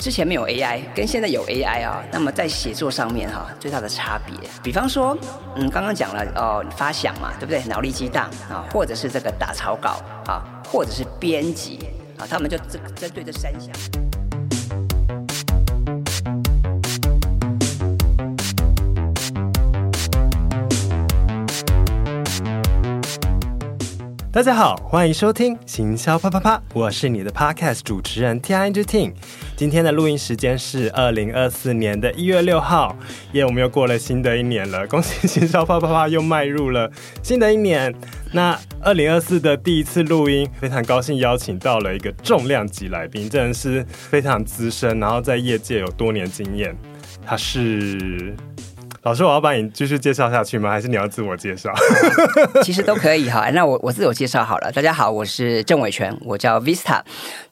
之前没有 AI，跟现在有 AI 啊，那么在写作上面哈，最大的差别，比方说，嗯，刚刚讲了哦，发想嘛，对不对？脑力激荡啊，或者是这个打草稿啊，或者是编辑啊，他们就针针对这三项。大家好，欢迎收听行销啪啪啪，我是你的 Podcast 主持人 T I N G T。今天的录音时间是二零二四年的一月六号，耶，我们又过了新的一年了，恭喜行销啪啪啪又迈入了新的一年。那二零二四的第一次录音，非常高兴邀请到了一个重量级来宾，真的是非常资深，然后在业界有多年经验，他是。老师，我要帮你继续介绍下去吗？还是你要自我介绍？其实都可以哈。那我我自我介绍好了。大家好，我是郑伟权，我叫 Vista。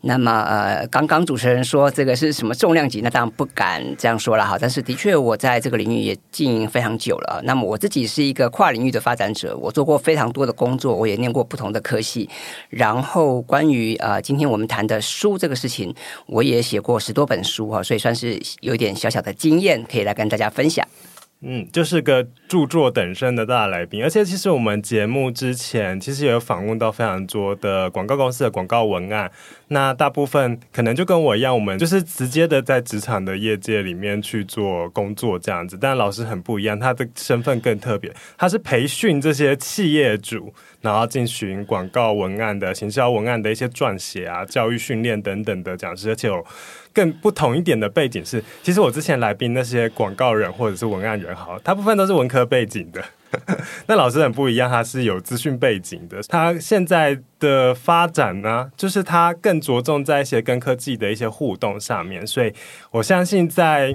那么呃，刚刚主持人说这个是什么重量级，那当然不敢这样说了哈。但是的确，我在这个领域也经营非常久了。那么我自己是一个跨领域的发展者，我做过非常多的工作，我也念过不同的科系。然后关于呃今天我们谈的书这个事情，我也写过十多本书哈，所以算是有一点小小的经验，可以来跟大家分享。嗯，就是个著作等身的大来宾，而且其实我们节目之前其实也有访问到非常多的广告公司的广告文案，那大部分可能就跟我一样，我们就是直接的在职场的业界里面去做工作这样子，但老师很不一样，他的身份更特别，他是培训这些企业主。然后进行广告文案的行销文案的一些撰写啊、教育训练等等的讲师，而且有更不同一点的背景是，其实我之前来宾那些广告人或者是文案人，好，大部分都是文科背景的。那老师很不一样，他是有资讯背景的。他现在的发展呢，就是他更着重在一些跟科技的一些互动上面，所以我相信在。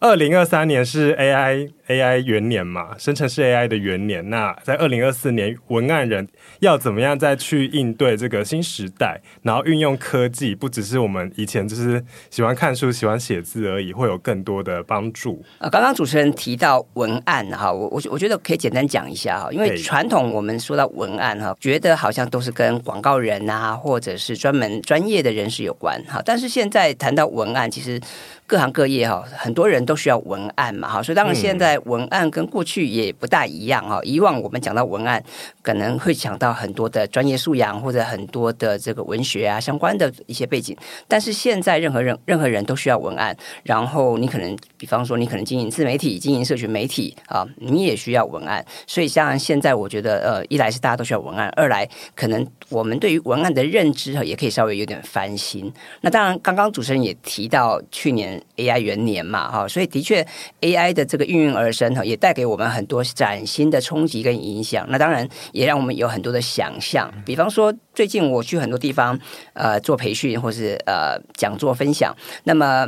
二零二三年是 AI AI 元年嘛，生成式 AI 的元年。那在二零二四年，文案人要怎么样再去应对这个新时代？然后运用科技，不只是我们以前就是喜欢看书、喜欢写字而已，会有更多的帮助。呃，刚刚主持人提到文案哈，我我我觉得可以简单讲一下哈，因为传统我们说到文案哈，觉得好像都是跟广告人啊，或者是专门专业的人士有关哈。但是现在谈到文案，其实各行各业哈，很多人都需要文案嘛哈，所以当然现在文案跟过去也不大一样哈。以往我们讲到文案，可能会讲到很多的专业素养或者很多的这个文学啊相关的一些背景，但是现在任何人任何人都需要文案，然后你可能比方说你可能经营自媒体、经营社群媒体啊，你也需要文案。所以像现在我觉得呃，一来是大家都需要文案，二来可能我们对于文案的认知哈，也可以稍微有点翻新。那当然，刚刚主持人也提到去年。AI 元年嘛，哈，所以的确，AI 的这个应运而生哈，也带给我们很多崭新的冲击跟影响。那当然也让我们有很多的想象。比方说，最近我去很多地方，呃，做培训或是呃讲座分享，那么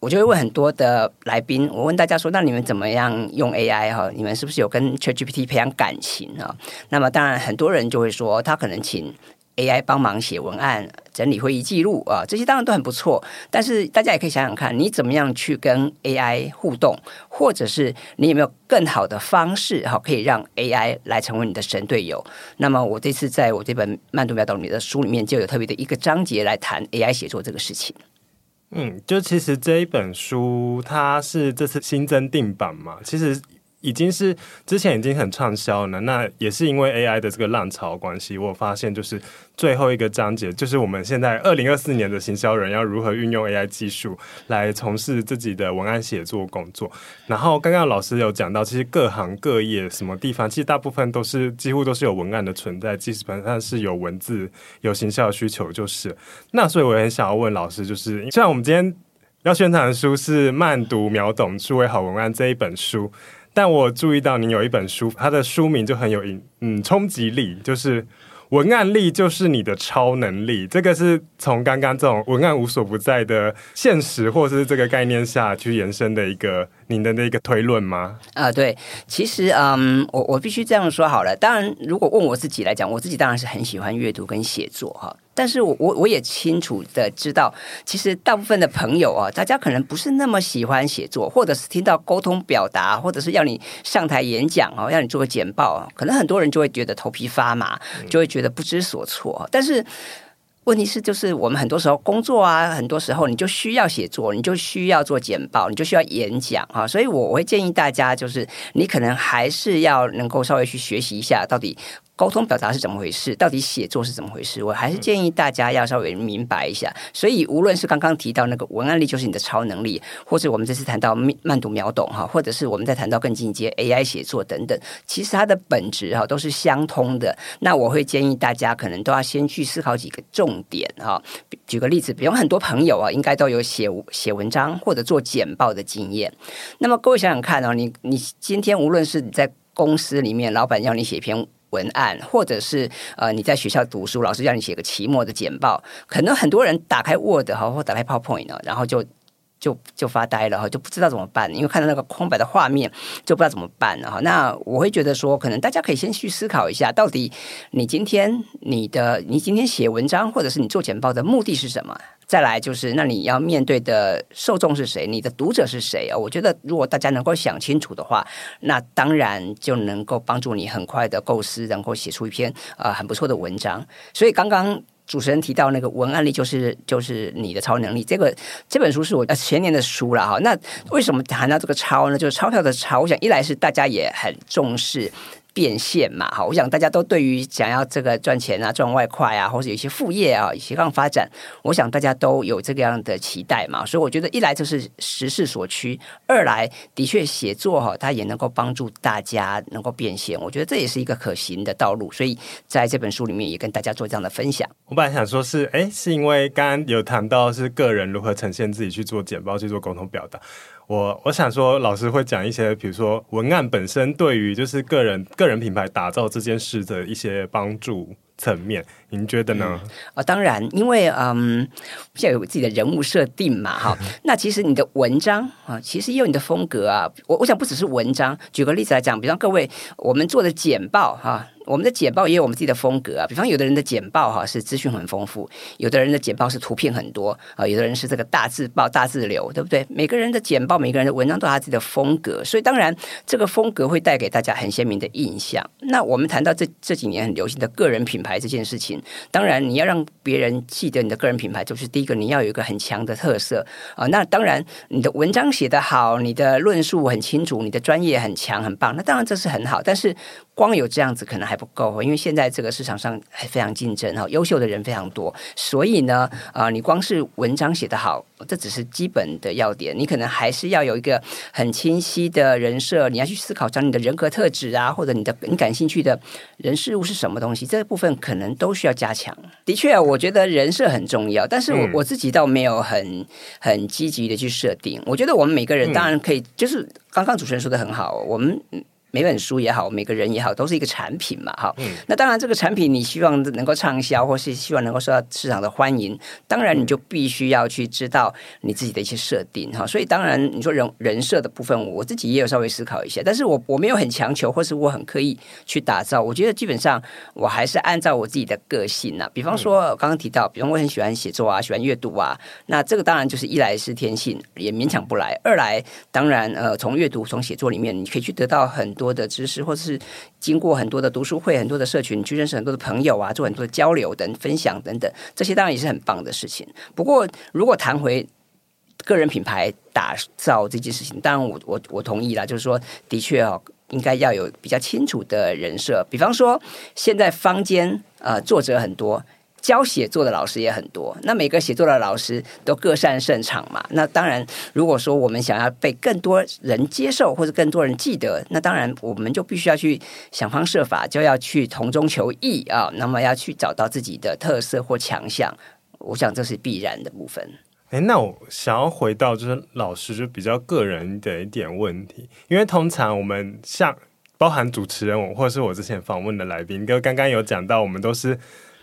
我就会问很多的来宾，我问大家说，那你们怎么样用 AI 哈？你们是不是有跟 ChatGPT 培养感情啊？那么当然，很多人就会说，他可能请。AI 帮忙写文案、整理会议记录啊，这些当然都很不错。但是大家也可以想想看，你怎么样去跟 AI 互动，或者是你有没有更好的方式哈，可以让 AI 来成为你的神队友？那么我这次在我这本《慢读秒懂你》的书里面，就有特别的一个章节来谈 AI 写作这个事情。嗯，就其实这一本书它是这次新增定版嘛，其实。已经是之前已经很畅销了，那也是因为 AI 的这个浪潮关系，我发现就是最后一个章节，就是我们现在二零二四年的行销人要如何运用 AI 技术来从事自己的文案写作工作。然后刚刚老师有讲到，其实各行各业什么地方，其实大部分都是几乎都是有文案的存在，基本上是有文字、有行销需求，就是。那所以我也很想要问老师，就是像我们今天要宣传的书是《慢读秒懂数位好文案》这一本书。但我注意到您有一本书，它的书名就很有嗯冲击力，就是文案力就是你的超能力，这个是从刚刚这种文案无所不在的现实，或者是这个概念下去延伸的一个您的那个推论吗？啊、对，其实嗯，我我必须这样说好了。当然，如果问我自己来讲，我自己当然是很喜欢阅读跟写作哈。但是我我我也清楚的知道，其实大部分的朋友啊，大家可能不是那么喜欢写作，或者是听到沟通表达，或者是要你上台演讲哦，要你做个简报，可能很多人就会觉得头皮发麻，就会觉得不知所措。但是问题是，就是我们很多时候工作啊，很多时候你就需要写作，你就需要做简报，你就需要演讲啊，所以我我会建议大家，就是你可能还是要能够稍微去学习一下，到底。沟通表达是怎么回事？到底写作是怎么回事？我还是建议大家要稍微明白一下。所以，无论是刚刚提到那个文案力就是你的超能力，或者我们这次谈到慢读秒懂哈，或者是我们在谈到更进阶 AI 写作等等，其实它的本质哈都是相通的。那我会建议大家可能都要先去思考几个重点哈。举个例子，比如很多朋友啊，应该都有写写文章或者做简报的经验。那么各位想想看哦，你你今天无论是你在公司里面，老板要你写一篇。文案，或者是呃，你在学校读书，老师让你写个期末的简报，可能很多人打开 Word 哈，或打开 PowerPoint 呢，然后就就就发呆了哈，就不知道怎么办，因为看到那个空白的画面，就不知道怎么办了哈。那我会觉得说，可能大家可以先去思考一下，到底你今天你的你今天写文章，或者是你做简报的目的是什么？再来就是，那你要面对的受众是谁？你的读者是谁啊？我觉得，如果大家能够想清楚的话，那当然就能够帮助你很快的构思，然后写出一篇呃很不错的文章。所以刚刚主持人提到那个文案力，就是就是你的超能力。这个这本书是我前年的书了哈。那为什么谈到这个超呢？就是钞票的钞。我想一来是大家也很重视。变现嘛，哈，我想大家都对于想要这个赚钱啊、赚外快啊，或者有一些副业啊、斜杠发展，我想大家都有这个样的期待嘛。所以我觉得，一来就是时势所趋，二来的确写作哈，它也能够帮助大家能够变现。我觉得这也是一个可行的道路。所以在这本书里面也跟大家做这样的分享。我本来想说是，哎，是因为刚刚有谈到是个人如何呈现自己去做简报、去做沟通表达。我我想说，老师会讲一些，比如说文案本身对于就是个人个人品牌打造这件事的一些帮助层面，您觉得呢？啊、嗯哦，当然，因为嗯，现在有自己的人物设定嘛，哈，那其实你的文章啊，其实也有你的风格啊。我我想不只是文章，举个例子来讲，比方各位我们做的简报哈。我们的简报也有我们自己的风格啊，比方有的人的简报哈是资讯很丰富，有的人的简报是图片很多啊，有的人是这个大字报、大字流，对不对？每个人的简报、每个人的文章都有他自己的风格，所以当然这个风格会带给大家很鲜明的印象。那我们谈到这这几年很流行的个人品牌这件事情，当然你要让别人记得你的个人品牌，就是第一个你要有一个很强的特色啊。那当然你的文章写得好，你的论述很清楚，你的专业很强很棒，那当然这是很好，但是。光有这样子可能还不够，因为现在这个市场上还非常竞争哈，优秀的人非常多，所以呢，啊，你光是文章写得好，这只是基本的要点，你可能还是要有一个很清晰的人设，你要去思考讲你的人格特质啊，或者你的你感兴趣的人事物是什么东西，这个部分可能都需要加强。的确，我觉得人设很重要，但是我我自己倒没有很很积极的去设定。我觉得我们每个人当然可以，就是刚刚主持人说的很好，我们。每本书也好，每个人也好，都是一个产品嘛，哈。嗯。那当然，这个产品你希望能够畅销，或是希望能够受到市场的欢迎，当然你就必须要去知道你自己的一些设定，哈。所以当然，你说人人设的部分，我自己也有稍微思考一下，但是我我没有很强求，或是我很刻意去打造。我觉得基本上我还是按照我自己的个性呐。比方说刚刚提到，比方我很喜欢写作啊，喜欢阅读啊，那这个当然就是一来是天性，也勉强不来；二来当然呃，从阅读从写作里面，你可以去得到很多多的知识，或者是经过很多的读书会、很多的社群，去认识很多的朋友啊，做很多的交流等分享等等，这些当然也是很棒的事情。不过，如果谈回个人品牌打造这件事情，当然我我我同意啦，就是说，的确哦，应该要有比较清楚的人设。比方说，现在坊间呃作者很多。教写作的老师也很多，那每个写作的老师都各擅胜场嘛。那当然，如果说我们想要被更多人接受或者更多人记得，那当然我们就必须要去想方设法，就要去从中求异啊。那么要去找到自己的特色或强项，我想这是必然的部分。诶，那我想要回到就是老师就比较个人的一点问题，因为通常我们像。包含主持人我或者是我之前访问的来宾，跟刚刚有讲到，我们都是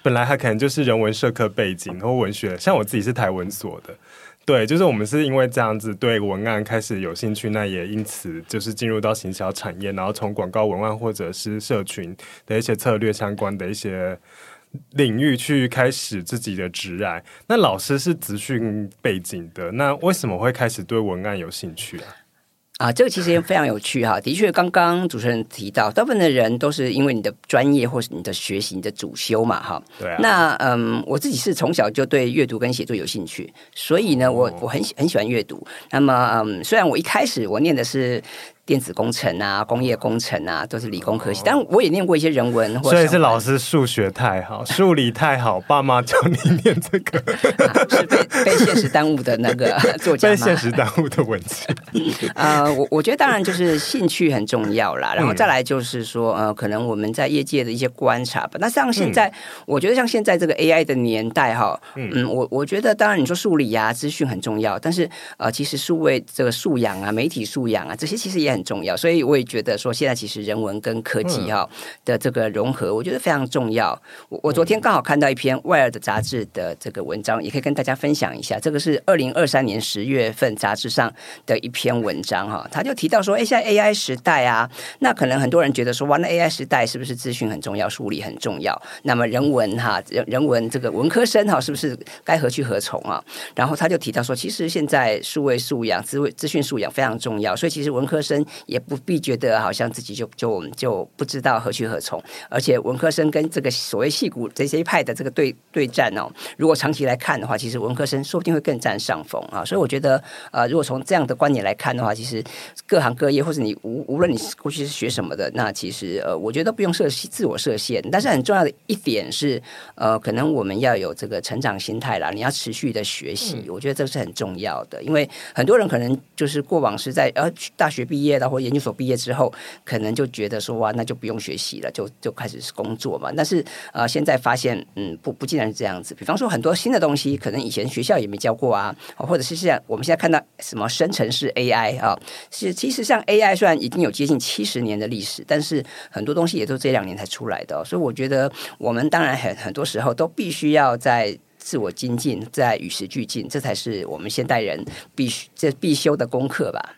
本来还可能就是人文社科背景或文学，像我自己是台文所的。对，就是我们是因为这样子对文案开始有兴趣，那也因此就是进入到行销产业，然后从广告文案或者是社群的一些策略相关的一些领域去开始自己的职涯。那老师是资讯背景的，那为什么会开始对文案有兴趣啊？啊，这个其实也非常有趣哈。的确，刚刚主持人提到，大部分的人都是因为你的专业或是你的学习、你的主修嘛，哈。对啊。那嗯，我自己是从小就对阅读跟写作有兴趣，所以呢，我我很很喜欢阅读。那么嗯，虽然我一开始我念的是。电子工程啊，工业工程啊，都是理工科系。但我也念过一些人文，所以是老师数学太好，数理太好，爸妈叫你念这个，啊、是被被现实耽误的那个 作家吗？被现实耽误的文字。呃，我我觉得当然就是兴趣很重要啦，然后再来就是说，呃，可能我们在业界的一些观察吧。那像现在，嗯、我觉得像现在这个 AI 的年代哈，嗯，我我觉得当然你说数理啊，资讯很重要，但是呃，其实数位这个素养啊，媒体素养啊，这些其实也很。很重要，所以我也觉得说，现在其实人文跟科技哈的这个融合，我觉得非常重要。我我昨天刚好看到一篇《Wired》杂志的这个文章，也可以跟大家分享一下。这个是二零二三年十月份杂志上的一篇文章哈，他就提到说，哎，现在 AI 时代啊，那可能很多人觉得说，哇，那 AI 时代是不是资讯很重要，数理很重要？那么人文哈，人人文这个文科生哈，是不是该何去何从啊？然后他就提到说，其实现在数位素养、资资讯素养非常重要，所以其实文科生。也不必觉得好像自己就就就不知道何去何从，而且文科生跟这个所谓戏骨这些派的这个对对战哦，如果长期来看的话，其实文科生说不定会更占上风啊。所以我觉得，呃，如果从这样的观点来看的话，其实各行各业或者你无无论你过去是学什么的，那其实呃，我觉得不用设自我设限。但是很重要的一点是，呃，可能我们要有这个成长心态啦，你要持续的学习，嗯、我觉得这是很重要的。因为很多人可能就是过往是在呃大学毕业的或研究所毕业之后，可能就觉得说哇，那就不用学习了，就就开始工作嘛。但是呃，现在发现嗯，不不竟然是这样子。比方说很多新的东西，可能以前学校也没教过啊，或者是像我们现在看到什么生成式 AI 啊，是其实像 AI 虽然已经有接近七十年的历史，但是很多东西也都这两年才出来的。所以我觉得我们当然很很多时候都必须要在自我精进，在与时俱进，这才是我们现代人必须这必修的功课吧。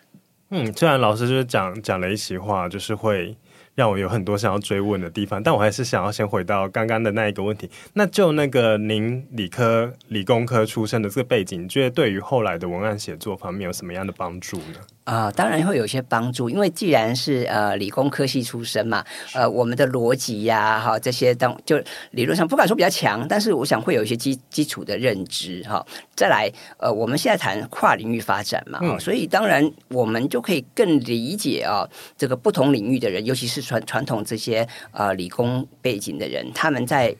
嗯，虽然老师就是讲讲了一席话，就是会让我有很多想要追问的地方，但我还是想要先回到刚刚的那一个问题。那就那个您理科、理工科出身的这个背景，你觉得对于后来的文案写作方面有什么样的帮助呢？啊、呃，当然会有一些帮助，因为既然是呃理工科系出身嘛，呃，我们的逻辑呀，哈，这些当就理论上不敢说比较强，但是我想会有一些基基础的认知哈。再来，呃，我们现在谈跨领域发展嘛，嗯、所以当然我们就可以更理解啊，这个不同领域的人，尤其是传传统这些呃理工背景的人，他们在。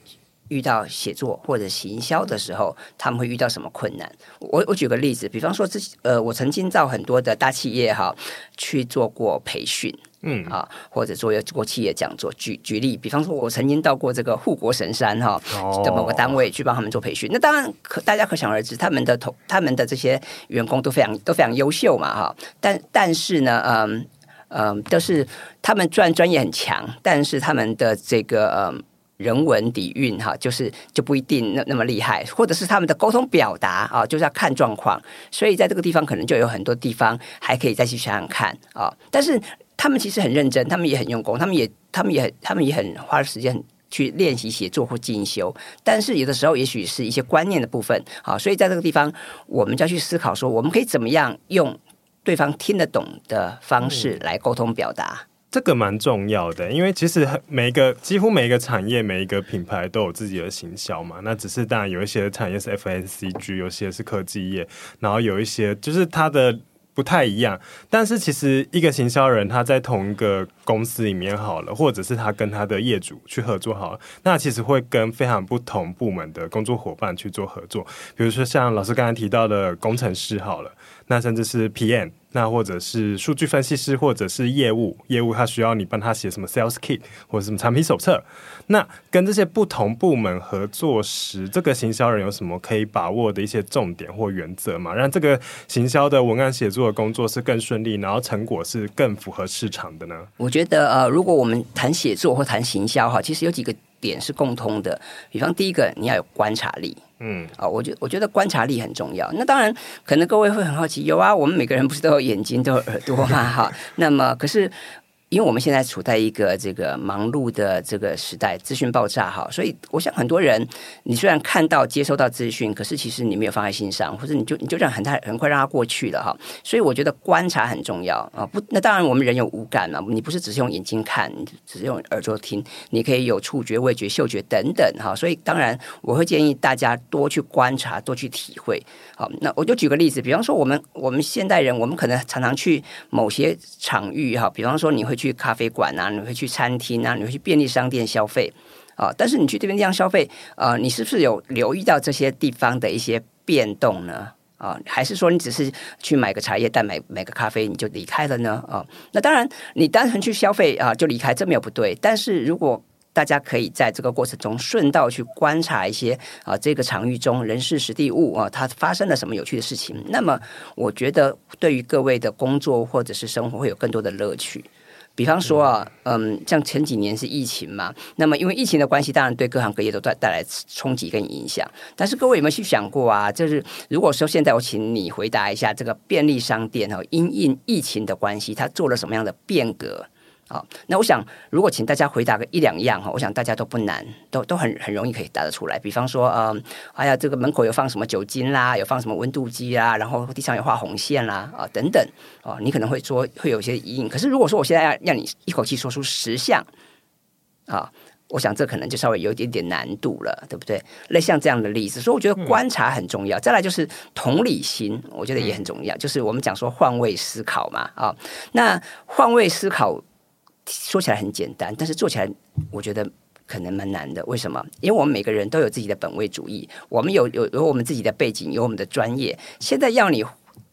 遇到写作或者行销的时候，他们会遇到什么困难？我我举个例子，比方说，之呃，我曾经到很多的大企业哈去做过培训，嗯啊，或者做过企业讲座。举举例，比方说，我曾经到过这个护国神山哈的某个单位去帮他们做培训。那当然可大家可想而知，他们的同他们的这些员工都非常都非常优秀嘛哈。但但是呢，嗯嗯，都是他们虽然专业很强，但是他们的这个嗯。人文底蕴哈，就是就不一定那那么厉害，或者是他们的沟通表达啊，就是要看状况。所以在这个地方，可能就有很多地方还可以再去想想看啊。但是他们其实很认真，他们也很用功，他们也他们也很他们也很花时间去练习写作或进修。但是有的时候，也许是一些观念的部分啊。所以在这个地方，我们就要去思考说，我们可以怎么样用对方听得懂的方式来沟通表达。嗯这个蛮重要的，因为其实每一个几乎每一个产业每一个品牌都有自己的行销嘛。那只是当然有一些产业是 FNCG，有些是科技业，然后有一些就是它的不太一样。但是其实一个行销人他在同一个公司里面好了，或者是他跟他的业主去合作好了，那其实会跟非常不同部门的工作伙伴去做合作。比如说像老师刚才提到的工程师好了，那甚至是 PM。那或者是数据分析师，或者是业务，业务他需要你帮他写什么 sales kit 或者什么产品手册。那跟这些不同部门合作时，这个行销人有什么可以把握的一些重点或原则吗？让这个行销的文案写作的工作是更顺利，然后成果是更符合市场的呢？我觉得呃，如果我们谈写作或谈行销哈，其实有几个点是共通的。比方第一个，你要有观察力。嗯，啊，我觉我觉得观察力很重要。那当然，可能各位会很好奇，有啊，我们每个人不是都有眼睛，都有耳朵吗？哈，那么可是。因为我们现在处在一个这个忙碌的这个时代，资讯爆炸哈，所以我想很多人，你虽然看到、接收到资讯，可是其实你没有放在心上，或者你就你就这样很快很快让它过去了哈。所以我觉得观察很重要啊。不，那当然我们人有五感嘛，你不是只是用眼睛看，只是用耳朵听，你可以有触觉、味觉、嗅觉等等哈。所以当然我会建议大家多去观察，多去体会。好，那我就举个例子，比方说我们我们现代人，我们可能常常去某些场域哈，比方说你会。去咖啡馆啊，你会去餐厅啊，你会去便利商店消费啊。但是你去这边这样消费啊，你是不是有留意到这些地方的一些变动呢？啊，还是说你只是去买个茶叶蛋，买买个咖啡你就离开了呢？啊，那当然，你单纯去消费啊就离开，这没有不对。但是如果大家可以在这个过程中顺道去观察一些啊，这个场域中人事时地物啊，它发生了什么有趣的事情，那么我觉得对于各位的工作或者是生活会有更多的乐趣。比方说啊，嗯，像前几年是疫情嘛，那么因为疫情的关系，当然对各行各业都带带来冲击跟影响。但是各位有没有去想过啊？就是如果说现在我请你回答一下，这个便利商店哈，因应疫情的关系，它做了什么样的变革？好，那我想，如果请大家回答个一两样哈，我想大家都不难，都都很很容易可以答得出来。比方说，嗯，哎呀，这个门口有放什么酒精啦，有放什么温度计啦，然后地上有画红线啦，啊，等等，哦，你可能会说会有一些疑问。可是如果说我现在要让你一口气说出十项，啊，我想这可能就稍微有一点点难度了，对不对？类像这样的例子，所以我觉得观察很重要。再来就是同理心，我觉得也很重要。就是我们讲说换位思考嘛，啊，那换位思考。说起来很简单，但是做起来我觉得可能蛮难的。为什么？因为我们每个人都有自己的本位主义，我们有有有我们自己的背景，有我们的专业。现在要你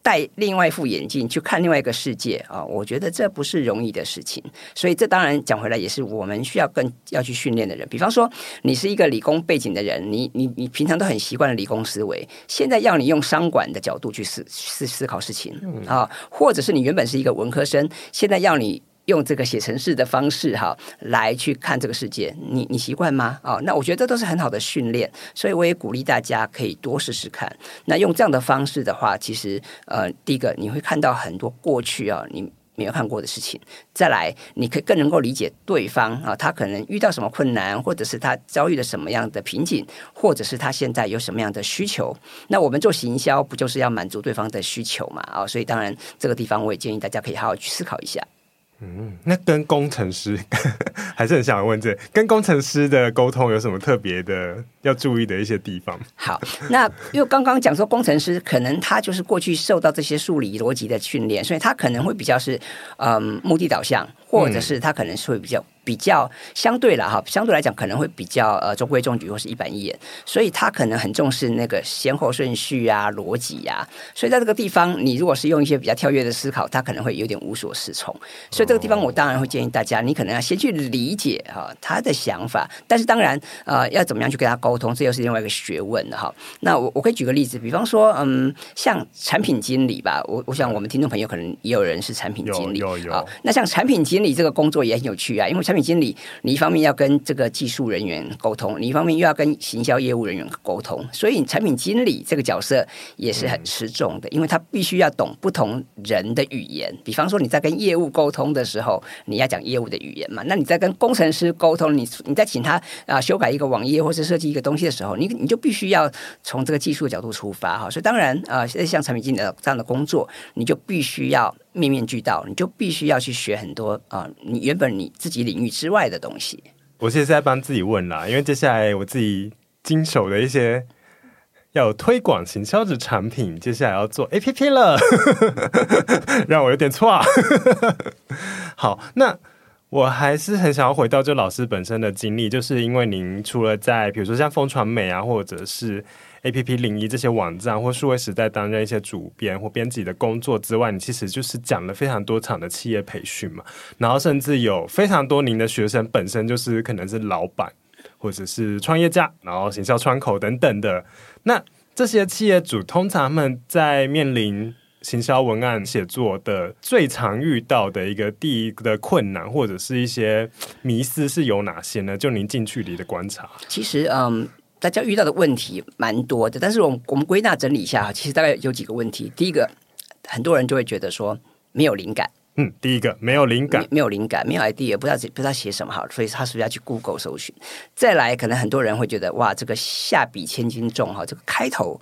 戴另外一副眼镜去看另外一个世界啊，我觉得这不是容易的事情。所以这当然讲回来也是我们需要更要去训练的人。比方说，你是一个理工背景的人，你你你平常都很习惯了理工思维，现在要你用商管的角度去思思思考事情啊，或者是你原本是一个文科生，现在要你。用这个写程式的方式哈，来去看这个世界，你你习惯吗？哦，那我觉得这都是很好的训练，所以我也鼓励大家可以多试试看。那用这样的方式的话，其实呃，第一个你会看到很多过去啊你没有看过的事情，再来你可以更能够理解对方啊，他可能遇到什么困难，或者是他遭遇了什么样的瓶颈，或者是他现在有什么样的需求。那我们做行销不就是要满足对方的需求嘛？啊，所以当然这个地方我也建议大家可以好好去思考一下。嗯，那跟工程师 还是很想问这，跟工程师的沟通有什么特别的要注意的一些地方？好，那因为刚刚讲说工程师可能他就是过去受到这些数理逻辑的训练，所以他可能会比较是嗯目的导向，或者是他可能是会比较。比较相对了哈，相对来讲可能会比较呃中规中矩或是一板一眼，所以他可能很重视那个先后顺序啊、逻辑呀。所以在这个地方，你如果是用一些比较跳跃的思考，他可能会有点无所适从。所以这个地方，我当然会建议大家，你可能要先去理解哈他的想法，但是当然呃要怎么样去跟他沟通，这又是另外一个学问的哈。那我我可以举个例子，比方说嗯，像产品经理吧，我我想我们听众朋友可能也有人是产品经理，有有。那像产品经理这个工作也很有趣啊，因为产品。经理，你一方面要跟这个技术人员沟通，你一方面又要跟行销业务人员沟通，所以产品经理这个角色也是很吃重的，因为他必须要懂不同人的语言。比方说你在跟业务沟通的时候，你要讲业务的语言嘛？那你在跟工程师沟通，你你在请他啊修改一个网页或是设计一个东西的时候，你你就必须要从这个技术的角度出发哈。所以当然啊，像产品经理的这样的工作，你就必须要。面面俱到，你就必须要去学很多啊、你原本你自己领域之外的东西。我现在在帮自己问啦，因为接下来我自己经手的一些要推广行销的产品，接下来要做 APP 了，让我有点错。好，那我还是很想要回到这老师本身的经历，就是因为您除了在比如说像风传媒啊，或者是 APP 零一这些网站或数位时代担任一些主编或编辑的工作之外，你其实就是讲了非常多场的企业培训嘛，然后甚至有非常多您的学生本身就是可能是老板或者是创业家，然后行销窗口等等的。那这些企业主通常他们在面临行销文案写作的最常遇到的一个第一个困难，或者是一些迷思是有哪些呢？就您近距离的观察，其实嗯，大家遇到的问题蛮多的，但是我们我们归纳整理一下，其实大概有几个问题。第一个，很多人就会觉得说没有灵感，嗯，第一个没有灵感，没有灵感，没有 idea，不知道不知道写什么好，所以他是不是要去 Google 搜寻？再来，可能很多人会觉得哇，这个下笔千斤重哈，这个开头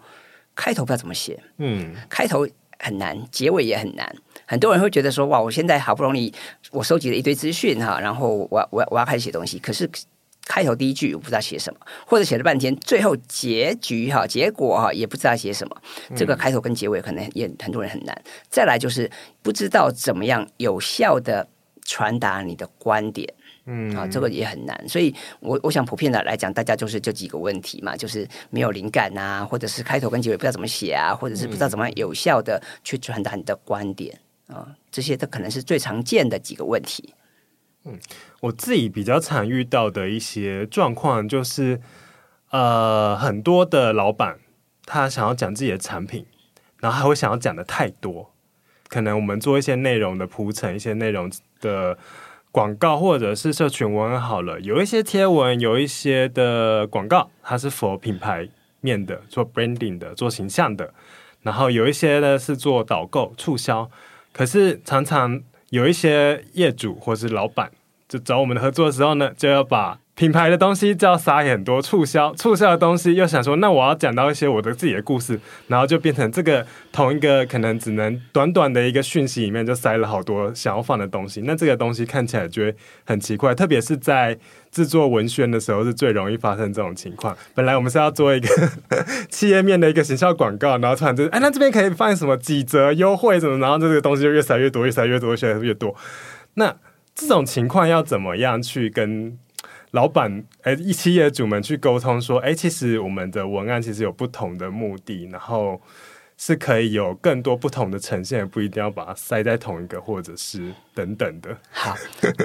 开头不知道怎么写，嗯，开头。很难，结尾也很难。很多人会觉得说：“哇，我现在好不容易我收集了一堆资讯哈，然后我我我要开始写东西，可是开头第一句我不知道写什么，或者写了半天，最后结局哈结果哈也不知道写什么。这个开头跟结尾可能也很多人很难。再来就是不知道怎么样有效的传达你的观点。”嗯，啊，这个也很难，所以我我想普遍的来讲，大家就是这几个问题嘛，就是没有灵感啊，或者是开头跟结尾不知道怎么写啊，或者是不知道怎么样有效的去传达你的观点啊，这些都可能是最常见的几个问题。嗯，我自己比较常遇到的一些状况就是，呃，很多的老板他想要讲自己的产品，然后还会想要讲的太多，可能我们做一些内容的铺陈，一些内容的。广告或者是社群文好了，有一些贴文，有一些的广告，它是 for 品牌面的，做 branding 的，做形象的。然后有一些呢是做导购促销，可是常常有一些业主或是老板就找我们的合作的时候呢，就要把。品牌的东西就要撒很多促销，促销的东西又想说，那我要讲到一些我的自己的故事，然后就变成这个同一个可能只能短短的一个讯息里面就塞了好多想要放的东西，那这个东西看起来就会很奇怪，特别是在制作文宣的时候是最容易发生这种情况。本来我们是要做一个 企业面的一个行销广告，然后突然就是哎，那这边可以放什么几折优惠什么，然后这个东西就越塞越多，越塞越多，越塞越多。那这种情况要怎么样去跟？老板，哎，一企业主们去沟通说，哎，其实我们的文案其实有不同的目的，然后是可以有更多不同的呈现，不一定要把它塞在同一个，或者是等等的。好，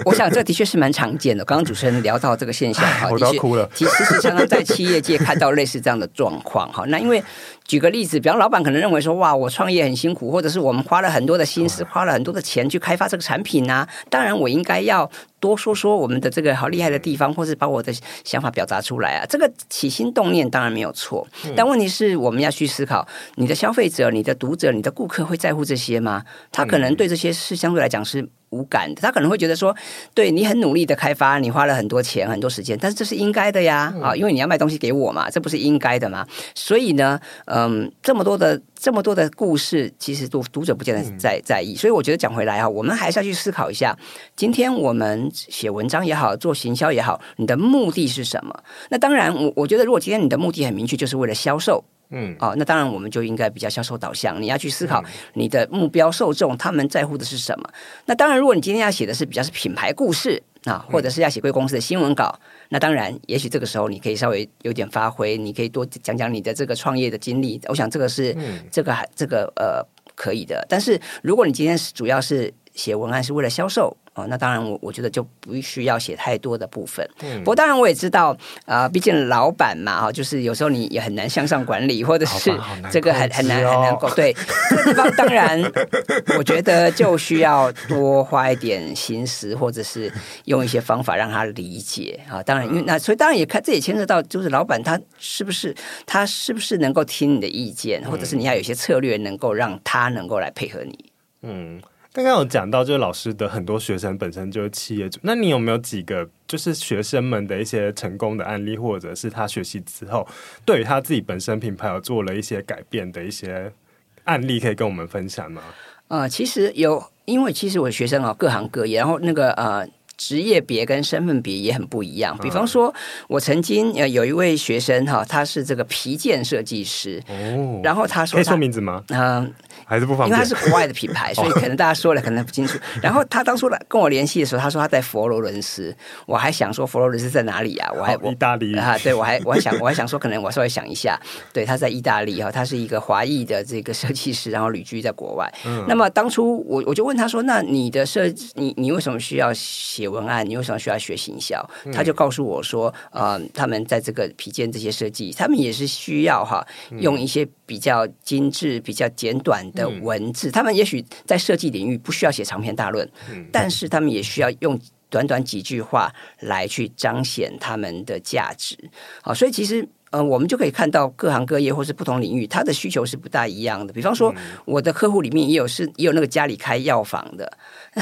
我想这的确是蛮常见的。刚刚主持人聊到这个现象，哈，我都要哭了。其实是常常在企业界看到类似这样的状况，哈。那因为举个例子，比方老板可能认为说，哇，我创业很辛苦，或者是我们花了很多的心思，花了很多的钱去开发这个产品啊，当然我应该要。多说说我们的这个好厉害的地方，或是把我的想法表达出来啊！这个起心动念当然没有错，但问题是我们要去思考，你的消费者、你的读者、你的顾客会在乎这些吗？他可能对这些事相对来讲是。无感的，他可能会觉得说，对你很努力的开发，你花了很多钱、很多时间，但是这是应该的呀，啊、嗯，因为你要卖东西给我嘛，这不是应该的吗？所以呢，嗯，这么多的这么多的故事，其实读读者不见得在在意，所以我觉得讲回来啊，我们还是要去思考一下，今天我们写文章也好，做行销也好，你的目的是什么？那当然，我我觉得如果今天你的目的很明确，就是为了销售。嗯，哦，那当然，我们就应该比较销售导向。你要去思考你的目标受众他们在乎的是什么。那当然，如果你今天要写的是比较是品牌故事啊，或者是要写贵公司的新闻稿，那当然，也许这个时候你可以稍微有点发挥，你可以多讲讲你的这个创业的经历。我想这个是这个还这个呃可以的。但是如果你今天是主要是写文案是为了销售。哦，那当然我，我我觉得就不需要写太多的部分。嗯，不过当然我也知道，啊、呃，毕竟老板嘛，哈，就是有时候你也很难向上管理，或者是这个很很难很难够。对，这个地方当然，我觉得就需要多花一点心思，或者是用一些方法让他理解啊。当然，因为那所以当然也看，这也牵涉到就是老板他是不是他是不是能够听你的意见，或者是你要有些策略能够让他能够来配合你。嗯。刚刚有讲到，就是老师的很多学生本身就是企业主，那你有没有几个就是学生们的一些成功的案例，或者是他学习之后对于他自己本身品牌有做了一些改变的一些案例，可以跟我们分享吗？呃，其实有，因为其实我的学生啊，各行各业，然后那个呃。职业别跟身份别也很不一样。比方说，我曾经呃有一位学生哈，他是这个皮件设计师，哦，然后他说他，可以说名字吗？嗯、呃，还是不方便，因为他是国外的品牌，所以可能大家说了可能不清楚。然后他当初来跟我联系的时候，他说他在佛罗伦斯，我还想说佛罗伦斯在哪里啊？我还意大利啊？对，我还我还想我还想说，可能我稍微想一下，对，他在意大利哈，他是一个华裔的这个设计师，然后旅居在国外。嗯，那么当初我我就问他说，那你的设你你为什么需要写文案？你为什么需要学行销？他就告诉我说，呃，他们在这个皮件这些设计，他们也是需要哈，用一些比较精致、比较简短的文字。他们也许在设计领域不需要写长篇大论，但是他们也需要用短短几句话来去彰显他们的价值。好，所以其实。呃，我们就可以看到各行各业或是不同领域，它的需求是不大一样的。比方说，我的客户里面也有是也有那个家里开药房的，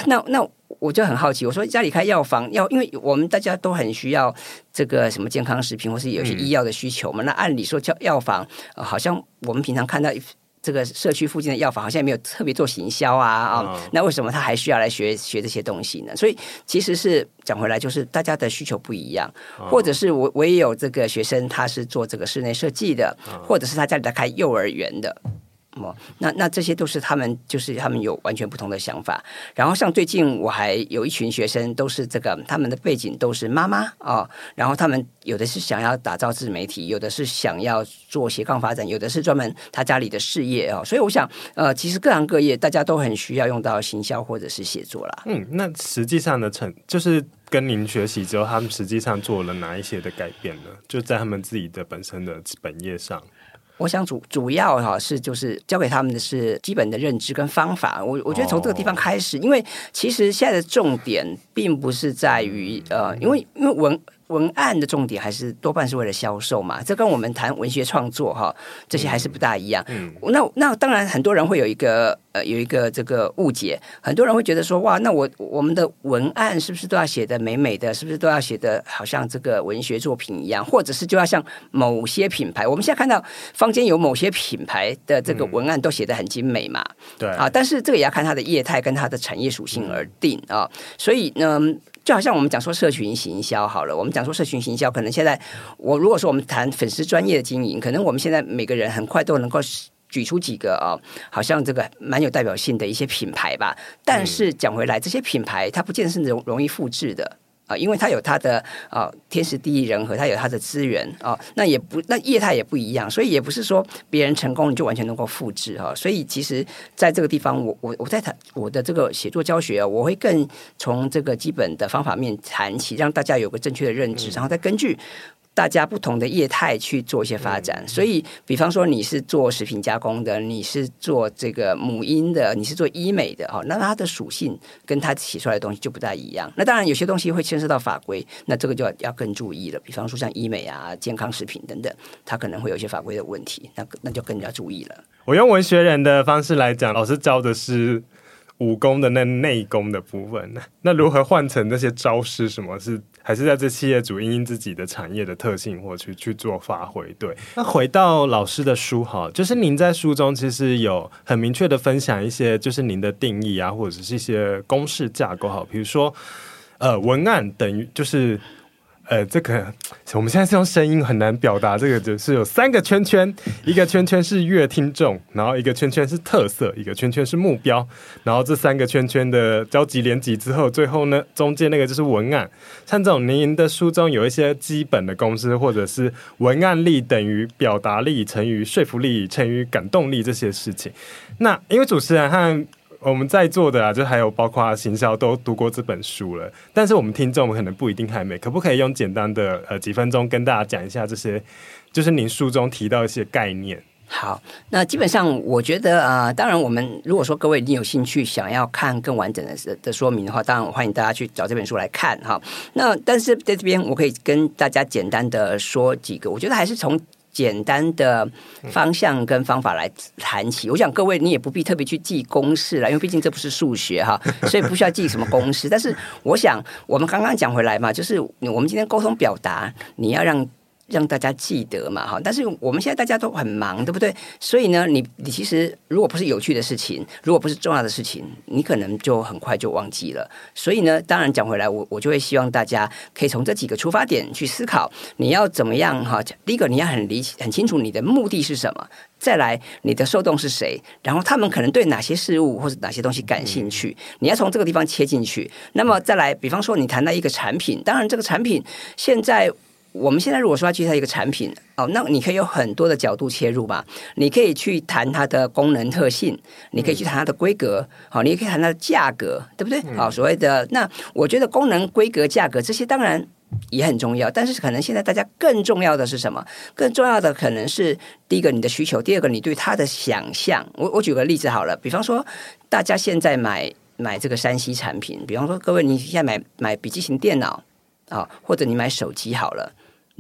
那那我就很好奇，我说家里开药房要，因为我们大家都很需要这个什么健康食品或是有些医药的需求嘛。那按理说叫药房，呃，好像我们平常看到一。这个社区附近的药房好像也没有特别做行销啊啊，哦，那为什么他还需要来学学这些东西呢？所以其实是讲回来，就是大家的需求不一样，或者是我我也有这个学生，他是做这个室内设计的，或者是他家里在开幼儿园的。哦，那那这些都是他们，就是他们有完全不同的想法。然后像最近我还有一群学生，都是这个他们的背景都是妈妈啊，然后他们有的是想要打造自媒体，有的是想要做斜杠发展，有的是专门他家里的事业啊。所以我想，呃，其实各行各业大家都很需要用到行销或者是写作啦。嗯，那实际上的成就是跟您学习之后，他们实际上做了哪一些的改变呢？就在他们自己的本身的本业上。我想主主要哈是就是教给他们的是基本的认知跟方法。我我觉得从这个地方开始，因为其实现在的重点并不是在于呃，因为因为文。文案的重点还是多半是为了销售嘛，这跟我们谈文学创作哈，这些还是不大一样。嗯，那那当然很多人会有一个呃有一个这个误解，很多人会觉得说哇，那我我们的文案是不是都要写的美美的，是不是都要写的好像这个文学作品一样，或者是就要像某些品牌，我们现在看到坊间有某些品牌的这个文案都写的很精美嘛，对。啊，但是这个也要看它的业态跟它的产业属性而定啊，所以呢。就好像我们讲说社群行销好了，我们讲说社群行销，可能现在我如果说我们谈粉丝专业的经营，可能我们现在每个人很快都能够举出几个啊，好像这个蛮有代表性的一些品牌吧。但是讲回来，这些品牌它不见得是容容易复制的。啊，因为它有它的啊天时地利人和，它有它的资源啊，那也不那业态也不一样，所以也不是说别人成功你就完全能够复制哈。所以其实在这个地方，我我我在谈我的这个写作教学啊，我会更从这个基本的方法面谈起，让大家有个正确的认知，然后再根据。大家不同的业态去做一些发展，所以，比方说你是做食品加工的，你是做这个母婴的，你是做医美的，哈，那它的属性跟它写出来的东西就不太一样。那当然有些东西会牵涉到法规，那这个就要要更注意了。比方说像医美啊、健康食品等等，它可能会有一些法规的问题，那那就更加注意了。我用文学人的方式来讲，老师教的是武功的那内功的部分，那如何换成那些招式？什么是？还是在这企业主因自己的产业的特性，或去去做发挥。对，那回到老师的书哈，就是您在书中其实有很明确的分享一些，就是您的定义啊，或者是一些公式架构哈，比如说呃，文案等于就是。呃，这个我们现在是用声音很难表达，这个就是有三个圈圈，一个圈圈是乐听众，然后一个圈圈是特色，一个圈圈是目标，然后这三个圈圈的交集连集之后，最后呢，中间那个就是文案。像这种您的书中有一些基本的公式，或者是文案力等于表达力乘以说服力乘以感动力这些事情。那因为主持人和我们在座的啊，就还有包括行销都读过这本书了，但是我们听众可能不一定还没，可不可以用简单的呃几分钟跟大家讲一下这些，就是您书中提到一些概念？好，那基本上我觉得啊、当然我们如果说各位你有兴趣想要看更完整的的说明的话，当然我欢迎大家去找这本书来看哈。那但是在这边我可以跟大家简单的说几个，我觉得还是从。简单的方向跟方法来谈起，我想各位你也不必特别去记公式了，因为毕竟这不是数学哈，所以不需要记什么公式。但是我想我们刚刚讲回来嘛，就是我们今天沟通表达，你要让让大家记得嘛，哈。但是我们现在大家都很忙，对不对？所以呢，你你其实如果不是有趣的事情，如果不是重要的事情，你可能就很快就忘记了。所以呢，当然讲回来，我我就会希望大家可以从这几个出发点去思考，你要怎么样哈。第一个，你要很理很清楚你的目的是什么。再来，你的受众是谁？然后他们可能对哪些事物或者哪些东西感兴趣？你要从这个地方切进去。那么再来，比方说你谈到一个产品，当然这个产品现在我们现在如果说要介绍一个产品哦，那你可以有很多的角度切入吧。你可以去谈它的功能特性，你可以去谈它的规格，好，你也可以谈它的价格，对不对？好，所谓的那我觉得功能、规格、价格这些当然。也很重要，但是可能现在大家更重要的是什么？更重要的可能是第一个你的需求，第二个你对它的想象。我我举个例子好了，比方说大家现在买买这个山西产品，比方说各位你现在买买笔记型电脑啊，或者你买手机好了，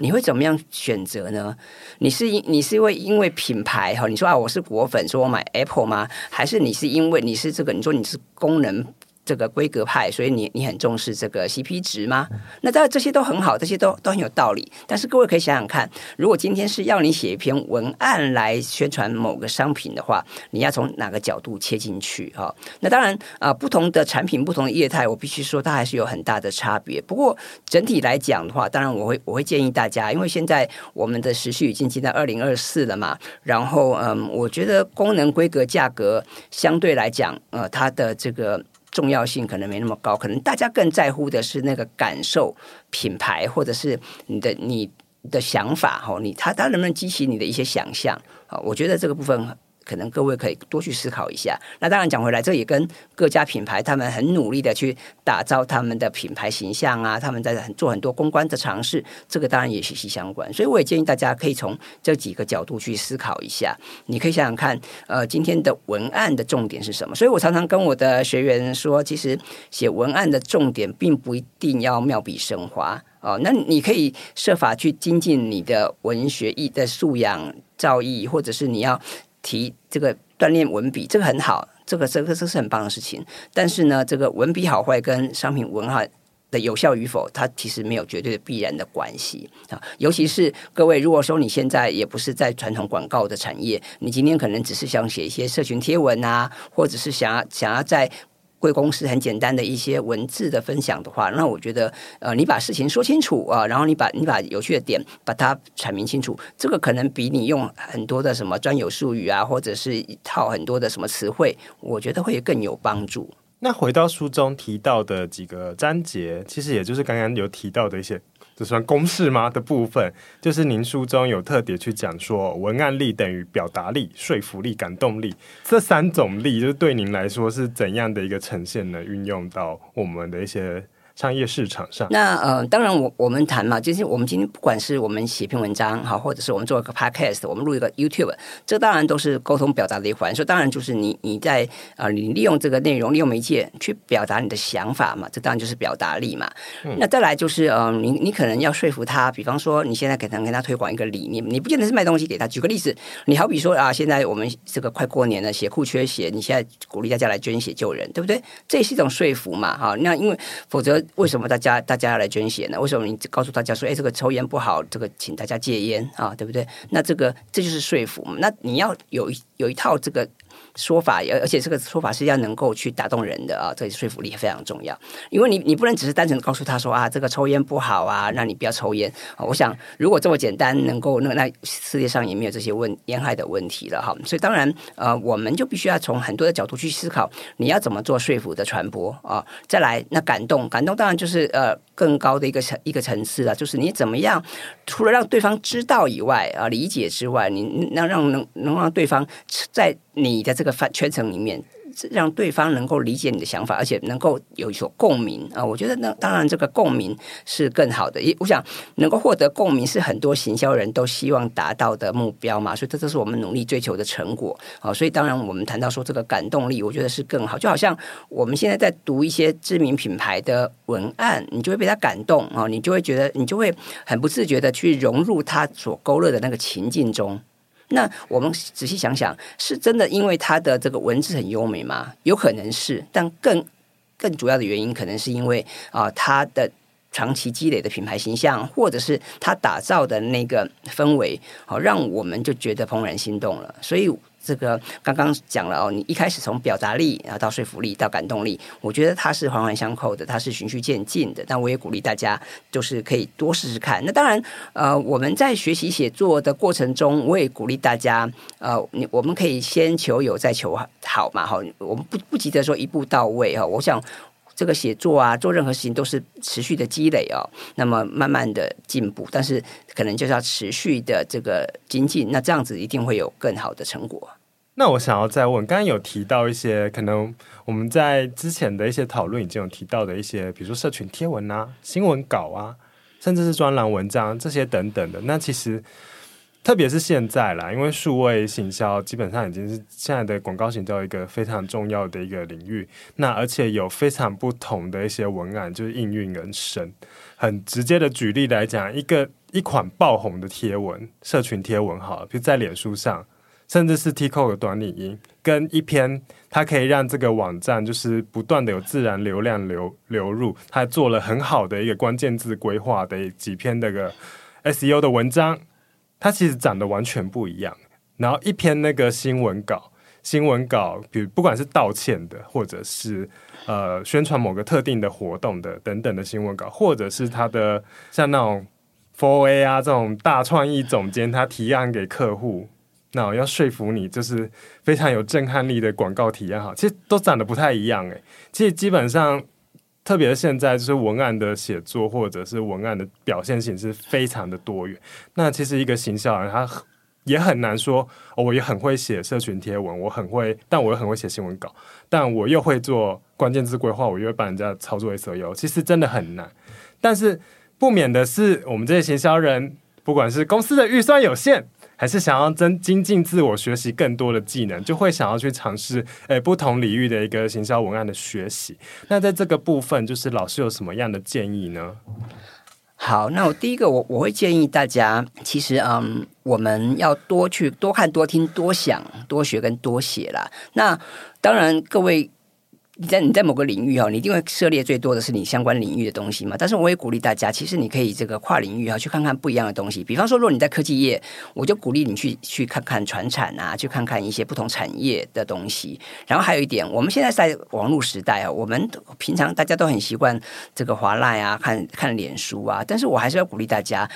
你会怎么样选择呢？你是因你是因为因为品牌哈？你说啊，我是果粉，说我买 Apple 吗？还是你是因为你是这个？你说你是功能？这个规格派，所以你你很重视这个 CP 值吗？那当然这些都很好，这些都都很有道理。但是各位可以想想看，如果今天是要你写一篇文案来宣传某个商品的话，你要从哪个角度切进去？哈，那当然啊，不同的产品、不同的业态，我必须说它还是有很大的差别。不过整体来讲的话，当然我会我会建议大家，因为现在我们的时序已经进到二零二四了嘛。然后嗯，我觉得功能、规格、价格相对来讲，呃，它的这个。重要性可能没那么高，可能大家更在乎的是那个感受、品牌，或者是你的你的想法哈，你它它能不能激起你的一些想象啊？我觉得这个部分。可能各位可以多去思考一下。那当然讲回来，这也跟各家品牌他们很努力的去打造他们的品牌形象啊，他们在做很多公关的尝试，这个当然也息息相关。所以我也建议大家可以从这几个角度去思考一下。你可以想想看，呃，今天的文案的重点是什么？所以我常常跟我的学员说，其实写文案的重点并不一定要妙笔生花哦。那你可以设法去精进你的文学艺的素养造诣，或者是你要。提这个锻炼文笔，这个很好，这个这个这是很棒的事情。但是呢，这个文笔好坏跟商品文化的有效与否，它其实没有绝对的必然的关系啊。尤其是各位，如果说你现在也不是在传统广告的产业，你今天可能只是想写一些社群贴文啊，或者是想要想要在。贵公司很简单的一些文字的分享的话，那我觉得，呃，你把事情说清楚啊，然后你把你把有趣的点把它阐明清楚，这个可能比你用很多的什么专有术语啊，或者是一套很多的什么词汇，我觉得会更有帮助。那回到书中提到的几个章节，其实也就是刚刚有提到的一些。这算公式吗？的部分就是您书中有特别去讲说，文案力等于表达力、说服力、感动力这三种力，就是对您来说是怎样的一个呈现呢？运用到我们的一些。商业市场上，那呃，当然我我们谈嘛，就是我们今天不管是我们写篇文章哈，或者是我们做一个 podcast，我们录一个 YouTube，这当然都是沟通表达的一环。所以当然就是你你在啊、呃，你利用这个内容，利用媒介去表达你的想法嘛，这当然就是表达力嘛。嗯、那再来就是呃，你你可能要说服他，比方说你现在可能跟他推广一个理念，你不见得是卖东西给他。举个例子，你好比说啊，现在我们这个快过年了，血库缺血，你现在鼓励大家来捐血救人，对不对？这也是一种说服嘛，哈。那因为否则。为什么大家大家要来捐血呢？为什么你告诉大家说，哎，这个抽烟不好，这个请大家戒烟啊，对不对？那这个这就是说服。那你要有一有一套这个。说法，而而且这个说法是要能够去打动人的啊，这个说服力非常重要。因为你你不能只是单纯的告诉他说啊，这个抽烟不好啊，那你不要抽烟。我想如果这么简单，能够那那世界上也没有这些问烟害的问题了哈。所以当然呃，我们就必须要从很多的角度去思考，你要怎么做说服的传播啊。再来那感动，感动当然就是呃更高的一个层一个层次了，就是你怎么样除了让对方知道以外啊，理解之外，你能让能能让对方在。你的这个圈层里面，让对方能够理解你的想法，而且能够有所共鸣啊！我觉得那当然这个共鸣是更好的。也我想能够获得共鸣是很多行销人都希望达到的目标嘛，所以这都是我们努力追求的成果啊！所以当然我们谈到说这个感动力，我觉得是更好。就好像我们现在在读一些知名品牌的文案，你就会被他感动啊！你就会觉得你就会很不自觉的去融入他所勾勒的那个情境中。那我们仔细想想，是真的因为他的这个文字很优美吗？有可能是，但更更主要的原因，可能是因为啊，他的长期积累的品牌形象，或者是他打造的那个氛围，好，让我们就觉得怦然心动了。所以这个刚刚讲了哦，你一开始从表达力，然后到说服力，到感动力，我觉得它是环环相扣的，它是循序渐进的。但我也鼓励大家，就是可以多试试看。那当然，呃，我们在学习写作的过程中，我也鼓励大家，呃，你我们可以先求有，再求好嘛，哈，我们不不急着说一步到位哈。我想。这个写作啊，做任何事情都是持续的积累哦，那么慢慢的进步，但是可能就是要持续的这个精进，那这样子一定会有更好的成果。那我想要再问，刚刚有提到一些可能我们在之前的一些讨论已经有提到的一些，比如说社群贴文啊、新闻稿啊，甚至是专栏文章这些等等的，那其实。特别是现在啦，因为数位行销基本上已经是现在的广告行销一个非常重要的一个领域。那而且有非常不同的一些文案，就是应运而生。很直接的举例来讲，一个一款爆红的贴文，社群贴文好了，比如在脸书上，甚至是 TikTok 的短影音，跟一篇它可以让这个网站就是不断的有自然流量流流入，它做了很好的一个关键字规划的几篇那个 SEO 的文章。它其实长得完全不一样，然后一篇那个新闻稿，新闻稿，比如不管是道歉的，或者是呃宣传某个特定的活动的等等的新闻稿，或者是他的像那种 4A 啊这种大创意总监他提案给客户，那我要说服你，就是非常有震撼力的广告提案哈，其实都长得不太一样诶。其实基本上。特别是现在，就是文案的写作或者是文案的表现形式非常的多元。那其实一个行销人，他也很难说，哦，我也很会写社群贴文，我很会，但我又很会写新闻稿，但我又会做关键字规划，我又会帮人家操作 SEO，其实真的很难。但是不免的是，我们这些行销人，不管是公司的预算有限。还是想要增精进自我，学习更多的技能，就会想要去尝试诶不同领域的一个行销文案的学习。那在这个部分，就是老师有什么样的建议呢？好，那我第一个我我会建议大家，其实嗯，我们要多去多看、多听、多想、多学跟多写啦。那当然，各位。你在你在某个领域哈，你一定会涉猎最多的是你相关领域的东西嘛。但是我也鼓励大家，其实你可以这个跨领域啊，去看看不一样的东西。比方说，如果你在科技业，我就鼓励你去去看看传产啊，去看看一些不同产业的东西。然后还有一点，我们现在在网络时代啊，我们平常大家都很习惯这个滑赖啊，看看脸书啊，但是我还是要鼓励大家。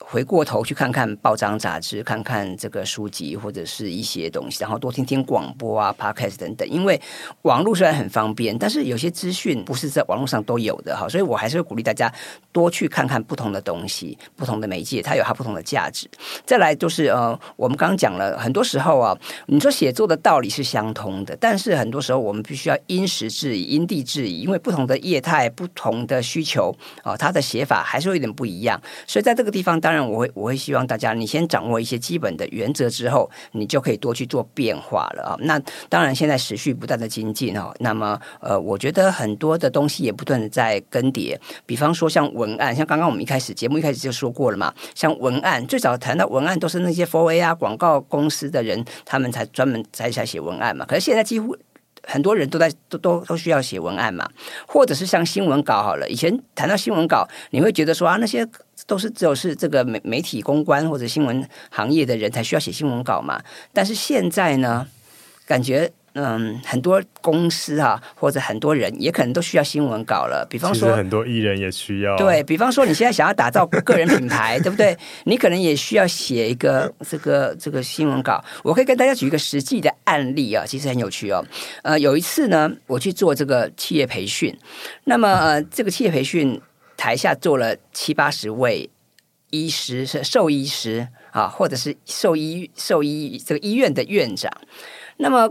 回过头去看看报章杂志，看看这个书籍或者是一些东西，然后多听听广播啊、Podcast 等等。因为网络虽然很方便，但是有些资讯不是在网络上都有的哈，所以我还是会鼓励大家多去看看不同的东西、不同的媒介，它有它不同的价值。再来就是呃，我们刚刚讲了很多时候啊，你说写作的道理是相通的，但是很多时候我们必须要因时制宜、因地制宜，因为不同的业态、不同的需求啊，它的写法还是会有点不一样。所以在这个地方，当当然。我会我会希望大家，你先掌握一些基本的原则之后，你就可以多去做变化了啊。那当然，现在持续不断的精进哦。那么呃，我觉得很多的东西也不断的在更迭。比方说像文案，像刚刚我们一开始节目一开始就说过了嘛。像文案，最早谈到文案都是那些 f o r A 啊广告公司的人，他们才专门在在写文案嘛。可是现在几乎很多人都在都都都需要写文案嘛，或者是像新闻稿好了。以前谈到新闻稿，你会觉得说啊那些。都是只有是这个媒媒体公关或者新闻行业的人才需要写新闻稿嘛？但是现在呢，感觉嗯，很多公司啊，或者很多人也可能都需要新闻稿了。比方说，很多艺人也需要。对，比方说，你现在想要打造个人品牌，对不对？你可能也需要写一个这个这个新闻稿。我可以跟大家举一个实际的案例啊，其实很有趣哦。呃，有一次呢，我去做这个企业培训，那么呃，这个企业培训。台下坐了七八十位医师，是兽医师啊，或者是兽医兽医这个医院的院长。那么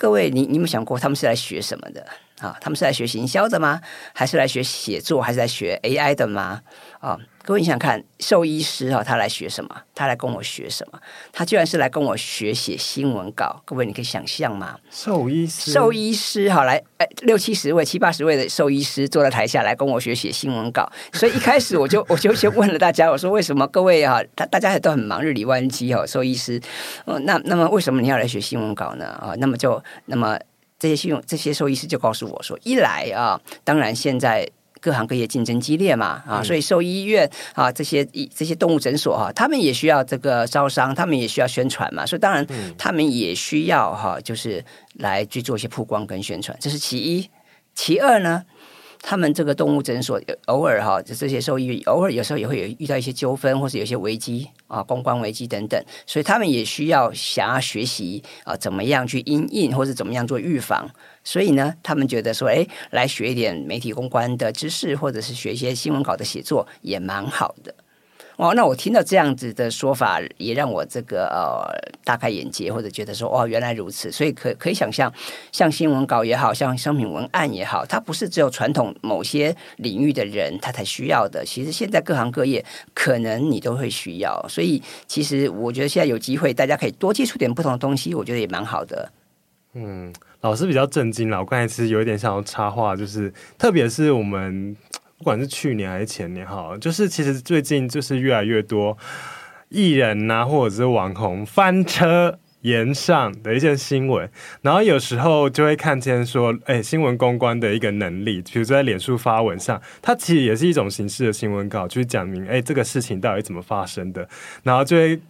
各位，你你有想过他们是来学什么的啊？他们是来学行销的吗？还是来学写作？还是来学 AI 的吗？啊？各位，你想看兽医师哈，他来学什么？他来跟我学什么？他居然是来跟我学写新闻稿。各位，你可以想象吗？兽医师，兽医师哈，来，哎，六七十位、七八十位的兽医师坐在台下来跟我学写新闻稿。所以一开始我就 我就先问了大家，我说为什么各位哈，大大家都很忙，日理万机哈，兽医师，那那么为什么你要来学新闻稿呢？啊，那么就那么这些新闻这些兽医师就告诉我说，一来啊，当然现在。各行各业竞争激烈嘛，啊，所以兽医院啊这些这些动物诊所啊，他们也需要这个招商，他们也需要宣传嘛，所以当然他们也需要哈，就是来去做一些曝光跟宣传，这是其一。其二呢，他们这个动物诊所偶尔哈，就这些兽医偶尔有时候也会有遇到一些纠纷，或是有些危机啊，公关危机等等，所以他们也需要想要学习啊，怎么样去因应，或是怎么样做预防。所以呢，他们觉得说，哎，来学一点媒体公关的知识，或者是学一些新闻稿的写作，也蛮好的。哦，那我听到这样子的说法，也让我这个呃大开眼界，或者觉得说，哦，原来如此。所以可可以想象，像新闻稿也好，像商品文案也好，它不是只有传统某些领域的人他才需要的。其实现在各行各业可能你都会需要。所以其实我觉得现在有机会，大家可以多接触点不同的东西，我觉得也蛮好的。嗯，老师比较震惊了。我刚才其实有一点想要插话，就是特别是我们。不管是去年还是前年，哈，就是其实最近就是越来越多艺人呐、或者是网红翻车炎上的一些新闻，然后有时候就会看见说，哎、新闻公关的一个能力，比如说在脸书发文上，它其实也是一种形式的新闻稿，去讲明，哎、这个事情到底怎么发生的，然后就会。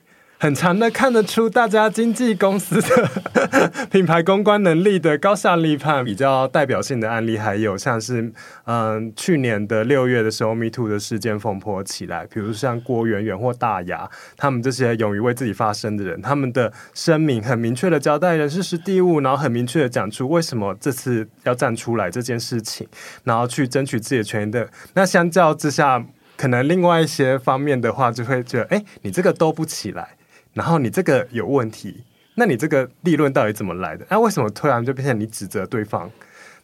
很常的看得出大家经纪公司的 品牌公关能力的高下立判。比较代表性的案例还有像是，嗯，去年的六月的时候，Me Too 的事件风波起来，比如像郭圆圆或大牙，他们这些勇于为自己发声的人，他们的声明很明确的交代人事时地物，然后很明确的讲出为什么这次要站出来这件事情，然后去争取自己的权益的。那相较之下，可能另外一些方面的话，就会觉得，哎，你这个都不起来。然后你这个有问题，那你这个利润到底怎么来的？那、啊、为什么突然就变成你指责对方？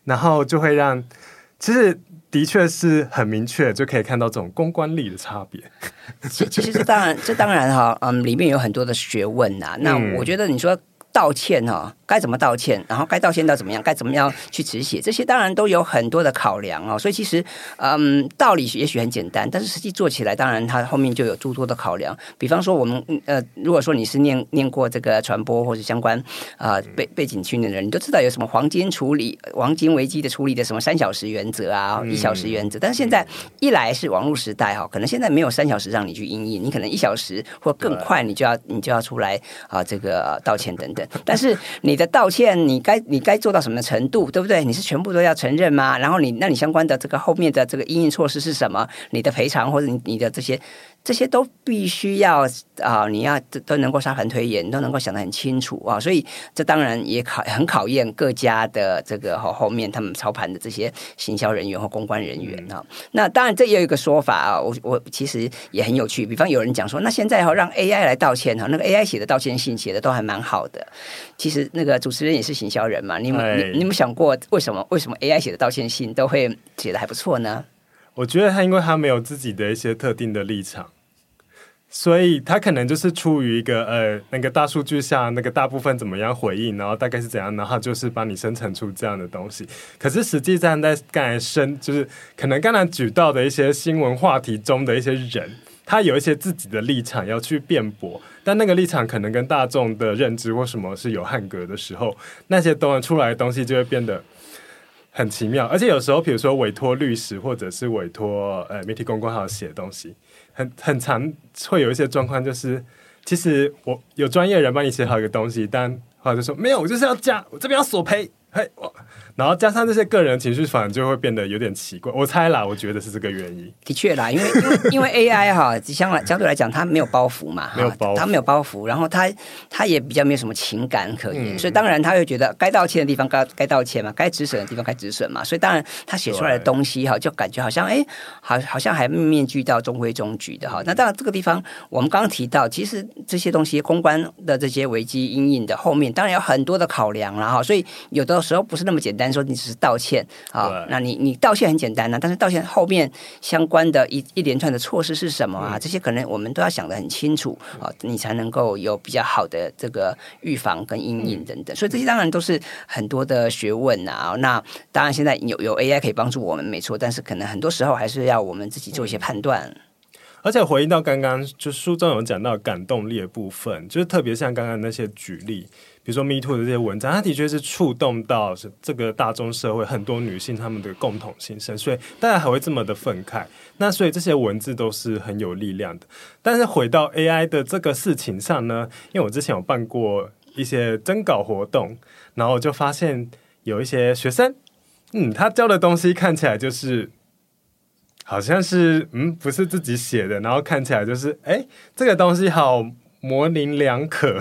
然后就会让，其实的确是很明确，就可以看到这种公关力的差别。其实这当然，这当然哈，嗯，里面有很多的学问呐。那我觉得你说道歉哈。该怎么道歉，然后该道歉到怎么样，该怎么样去止血，这些当然都有很多的考量哦。所以其实，嗯，道理也许很简单，但是实际做起来，当然它后面就有诸多的考量。比方说，我们呃，如果说你是念念过这个传播或者相关啊、呃、背背景训练的人，你都知道有什么黄金处理、黄金危机的处理的什么三小时原则啊、一小时原则。但是现在一来是网络时代哈，可能现在没有三小时让你去应应，你可能一小时或更快，你就要你就要出来啊这个道歉等等。但是你。你的道歉，你该你该做到什么程度，对不对？你是全部都要承认吗？然后你，那你相关的这个后面的这个应应措施是什么？你的赔偿或者你你的这些。这些都必须要啊，你要都都能够沙盘推演，都能够想得很清楚啊，所以这当然也考很考验各家的这个后后面他们操盘的这些行销人员或公关人员啊。那当然这也有一个说法啊，我我其实也很有趣，比方有人讲说，那现在哈让 AI 来道歉哈，那个 AI 写的道歉信写的都还蛮好的。其实那个主持人也是行销人嘛，你们你你有没有想过为什么为什么 AI 写的道歉信都会写的还不错呢？我觉得他因为他没有自己的一些特定的立场。所以他可能就是出于一个呃那个大数据下那个大部分怎么样回应，然后大概是怎样，然后就是帮你生成出这样的东西。可是实际上在刚才生就是可能刚才举到的一些新闻话题中的一些人，他有一些自己的立场要去辩驳，但那个立场可能跟大众的认知或什么是有捍格的时候，那些东西出来的东西就会变得很奇妙。而且有时候，比如说委托律师或者是委托呃媒体公关号写东西。很很常会有一些状况，就是其实我有专业人帮你写好一个东西，但后来就说没有，我就是要加，我这边要索赔，嘿，我。然后加上这些个人情绪，反而就会变得有点奇怪。我猜啦，我觉得是这个原因。的确啦，因为 因为因为 AI 哈，相来相对来讲，它没有包袱嘛，没有包袱，它没有包袱，然后它它也比较没有什么情感可言，嗯、所以当然他会觉得该道歉的地方该该道歉嘛，该止损的地方该止损嘛。所以当然他写出来的东西哈，就感觉好像哎，好好像还面面俱到、中规中矩的哈。那当然这个地方我们刚刚提到，其实这些东西公关的这些危机阴影的后面，当然有很多的考量了哈。所以有的时候不是那么简单，说你只是道歉。啊，那你你道歉很简单呢、啊，但是道歉后面相关的一一连串的措施是什么啊？这些可能我们都要想得很清楚啊，你才能够有比较好的这个预防跟阴影等等。所以这些当然都是很多的学问啊。那当然现在有有 AI 可以帮助我们没错，但是可能很多时候还是要我们自己做一些判断。而且回应到刚刚就书中有讲到感动力的部分，就是特别像刚刚那些举例。比如说 Me Too 的这些文章，它的确是触动到是这个大众社会很多女性她们的共同心声，所以大家还会这么的愤慨。那所以这些文字都是很有力量的。但是回到 AI 的这个事情上呢，因为我之前有办过一些征稿活动，然后就发现有一些学生，嗯，他教的东西看起来就是好像是嗯不是自己写的，然后看起来就是哎这个东西好模棱两可。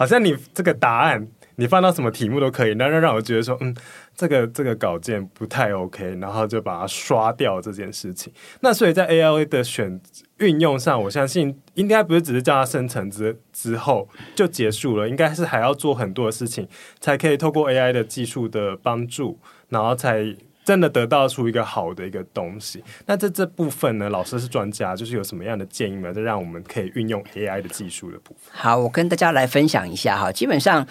好像你这个答案，你放到什么题目都可以，那让让我觉得说，嗯，这个这个稿件不太 OK，然后就把它刷掉这件事情。那所以在 AI 的选运用上，我相信应该不是只是叫它生成之之后就结束了，应该是还要做很多的事情，才可以透过 AI 的技术的帮助，然后才。真的得到出一个好的一个东西，那这这部分呢，老师是专家，就是有什么样的建议吗？就让我们可以运用 AI 的技术的部分。好，我跟大家来分享一下哈。基本上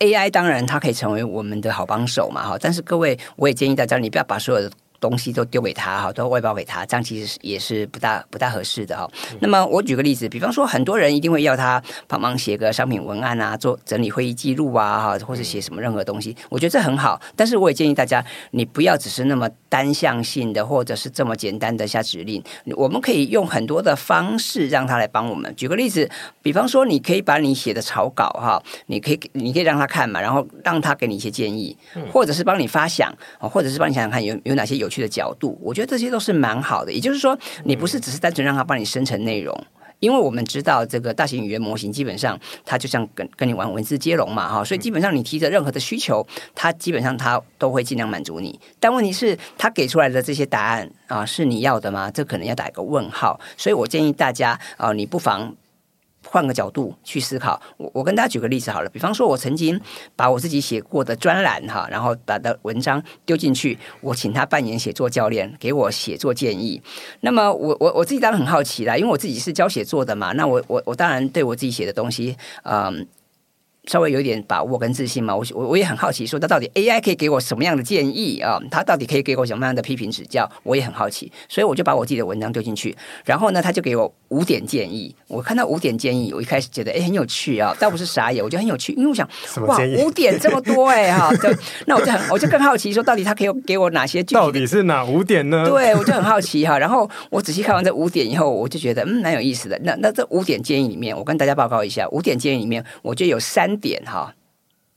AI 当然它可以成为我们的好帮手嘛哈，但是各位我也建议大家，你不要把所有的。东西都丢给他哈，都外包给他，这样其实也是不大不大合适的哈。那么我举个例子，比方说很多人一定会要他帮忙写个商品文案啊，做整理会议记录啊哈，或者写什么任何东西，我觉得这很好。但是我也建议大家，你不要只是那么单向性的，或者是这么简单的下指令。我们可以用很多的方式让他来帮我们。举个例子，比方说你可以把你写的草稿哈，你可以你可以让他看嘛，然后让他给你一些建议，或者是帮你发想，或者是帮你想想看有有哪些有趣的角度，我觉得这些都是蛮好的。也就是说，你不是只是单纯让它帮你生成内容，因为我们知道这个大型语言模型基本上它就像跟跟你玩文字接龙嘛，哈，所以基本上你提着任何的需求，它基本上它都会尽量满足你。但问题是，它给出来的这些答案啊，是你要的吗？这可能要打一个问号。所以我建议大家啊，你不妨。换个角度去思考，我我跟大家举个例子好了，比方说，我曾经把我自己写过的专栏哈，然后把的文章丢进去，我请他扮演写作教练，给我写作建议。那么我我我自己当然很好奇啦，因为我自己是教写作的嘛，那我我我当然对我自己写的东西，嗯。稍微有点把握跟自信嘛，我我我也很好奇，说他到底 AI 可以给我什么样的建议啊？他到底可以给我什么样的批评指教？我也很好奇，所以我就把我自己的文章丢进去，然后呢，他就给我五点建议。我看到五点建议，我一开始觉得哎很有趣啊，倒不是傻眼，我觉得很有趣，因为我想哇五点这么多哎哈，就那我就很我就更好奇说，到底他可以给我哪些具体？到底是哪五点呢？对，我就很好奇哈。然后我仔细看完这五点以后，我就觉得嗯蛮有意思的。那那这五点建议里面，我跟大家报告一下，五点建议里面，我觉得有三。点哈。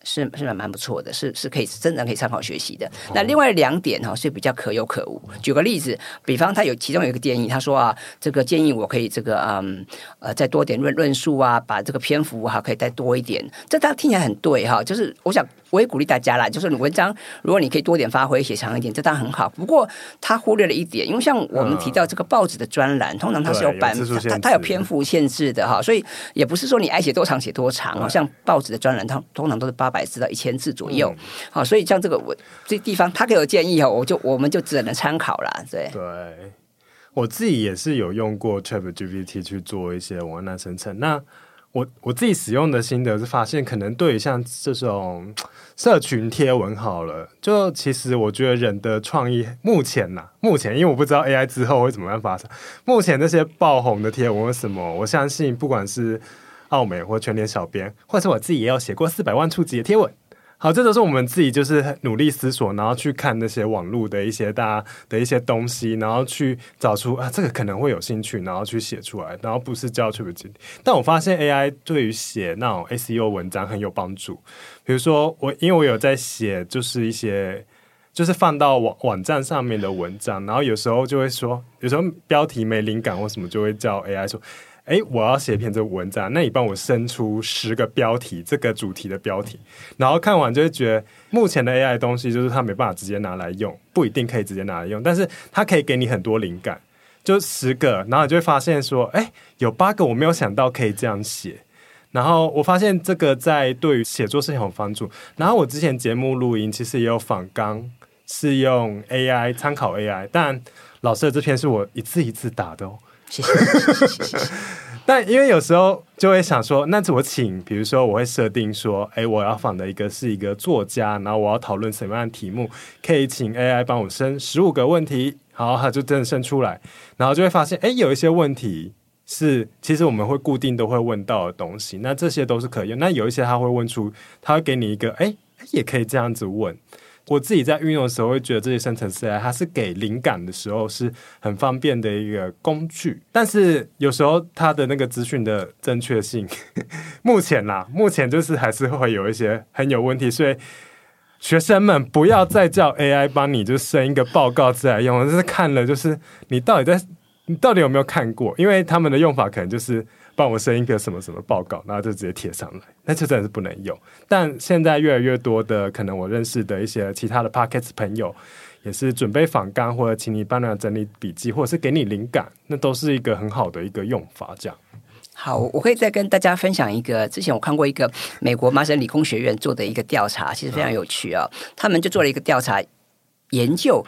是是蛮蛮不错的，是是可以真的可以参考学习的。那另外两点哈是比较可有可无。举个例子，比方他有其中有一个建议，他说啊，这个建议我可以这个嗯呃再多点论论述啊，把这个篇幅哈可以再多一点。这大家听起来很对哈，就是我想。我也鼓励大家啦，就是你文章，如果你可以多点发挥，写长一点，这当然很好。不过他忽略了一点，因为像我们提到这个报纸的专栏，嗯、通常它是有版，它它有篇幅限制的哈，所以也不是说你爱写多长写多长。像报纸的专栏，它通常都是八百字到一千字左右。好、嗯，所以像这个我这地方，他给我建议哈，我就我们就只能参考了。对，对我自己也是有用过 ChatGPT 去做一些文案生成。那我我自己使用的心得是发现，可能对于像这种社群贴文好了，就其实我觉得人的创意目前呐，目前因为我不知道 AI 之后会怎么样发展，目前那些爆红的贴文什么？我相信不管是澳美或全联小编，或者我自己也有写过四百万触及的贴文。好，这都是我们自己就是努力思索，然后去看那些网络的一些大家的一些东西，然后去找出啊，这个可能会有兴趣，然后去写出来，然后不是教 ChatGPT。但我发现 AI 对于写那种 SEO 文章很有帮助。比如说我，因为我有在写，就是一些就是放到网网站上面的文章，然后有时候就会说，有时候标题没灵感或什么，就会叫 AI 说。哎，我要写一篇这个文章，那你帮我生出十个标题，这个主题的标题，然后看完就会觉得，目前的 AI 东西就是它没办法直接拿来用，不一定可以直接拿来用，但是它可以给你很多灵感，就十个，然后你就会发现说，哎，有八个我没有想到可以这样写，然后我发现这个在对于写作是很有帮助。然后我之前节目录音其实也有仿纲，是用 AI 参考 AI，但老师的这篇是我一字一字打的哦。谢谢，但因为有时候就会想说，那我请，比如说我会设定说，哎，我要访的一个是一个作家，然后我要讨论什么样的题目，可以请 AI 帮我生十五个问题。然后他就真的生出来，然后就会发现，哎，有一些问题是其实我们会固定都会问到的东西，那这些都是可以用。那有一些他会问出，他会给你一个，哎，也可以这样子问。我自己在运用的时候，会觉得这些生成式 AI 它是给灵感的时候是很方便的一个工具，但是有时候它的那个资讯的正确性，目前啦，目前就是还是会有一些很有问题，所以学生们不要再叫 AI 帮你就生一个报告出来用，就是看了就是你到底在你到底有没有看过？因为他们的用法可能就是。帮我生一个什么什么报告，然后就直接贴上来，那就真的是不能用。但现在越来越多的可能我认识的一些其他的 pockets 朋友，也是准备访纲或者请你帮他整理笔记，或者是给你灵感，那都是一个很好的一个用法。这样。好，我可以再跟大家分享一个，之前我看过一个美国麻省理工学院做的一个调查，其实非常有趣啊、他们就做了一个调查研究，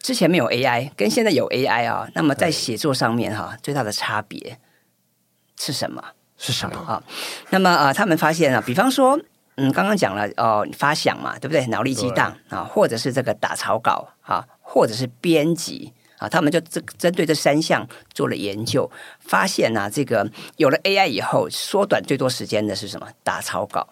之前没有 AI 跟现在有 AI 啊，那么在写作上面哈，最大的差别。是什么？是什么啊？那么呃，他们发现啊，比方说，嗯，刚刚讲了哦，发想嘛，对不对？脑力激荡啊，或者是这个打草稿啊，或者是编辑啊，他们就针针对这三项做了研究，发现呢、啊，这个有了 AI 以后，缩短最多时间的是什么？打草稿。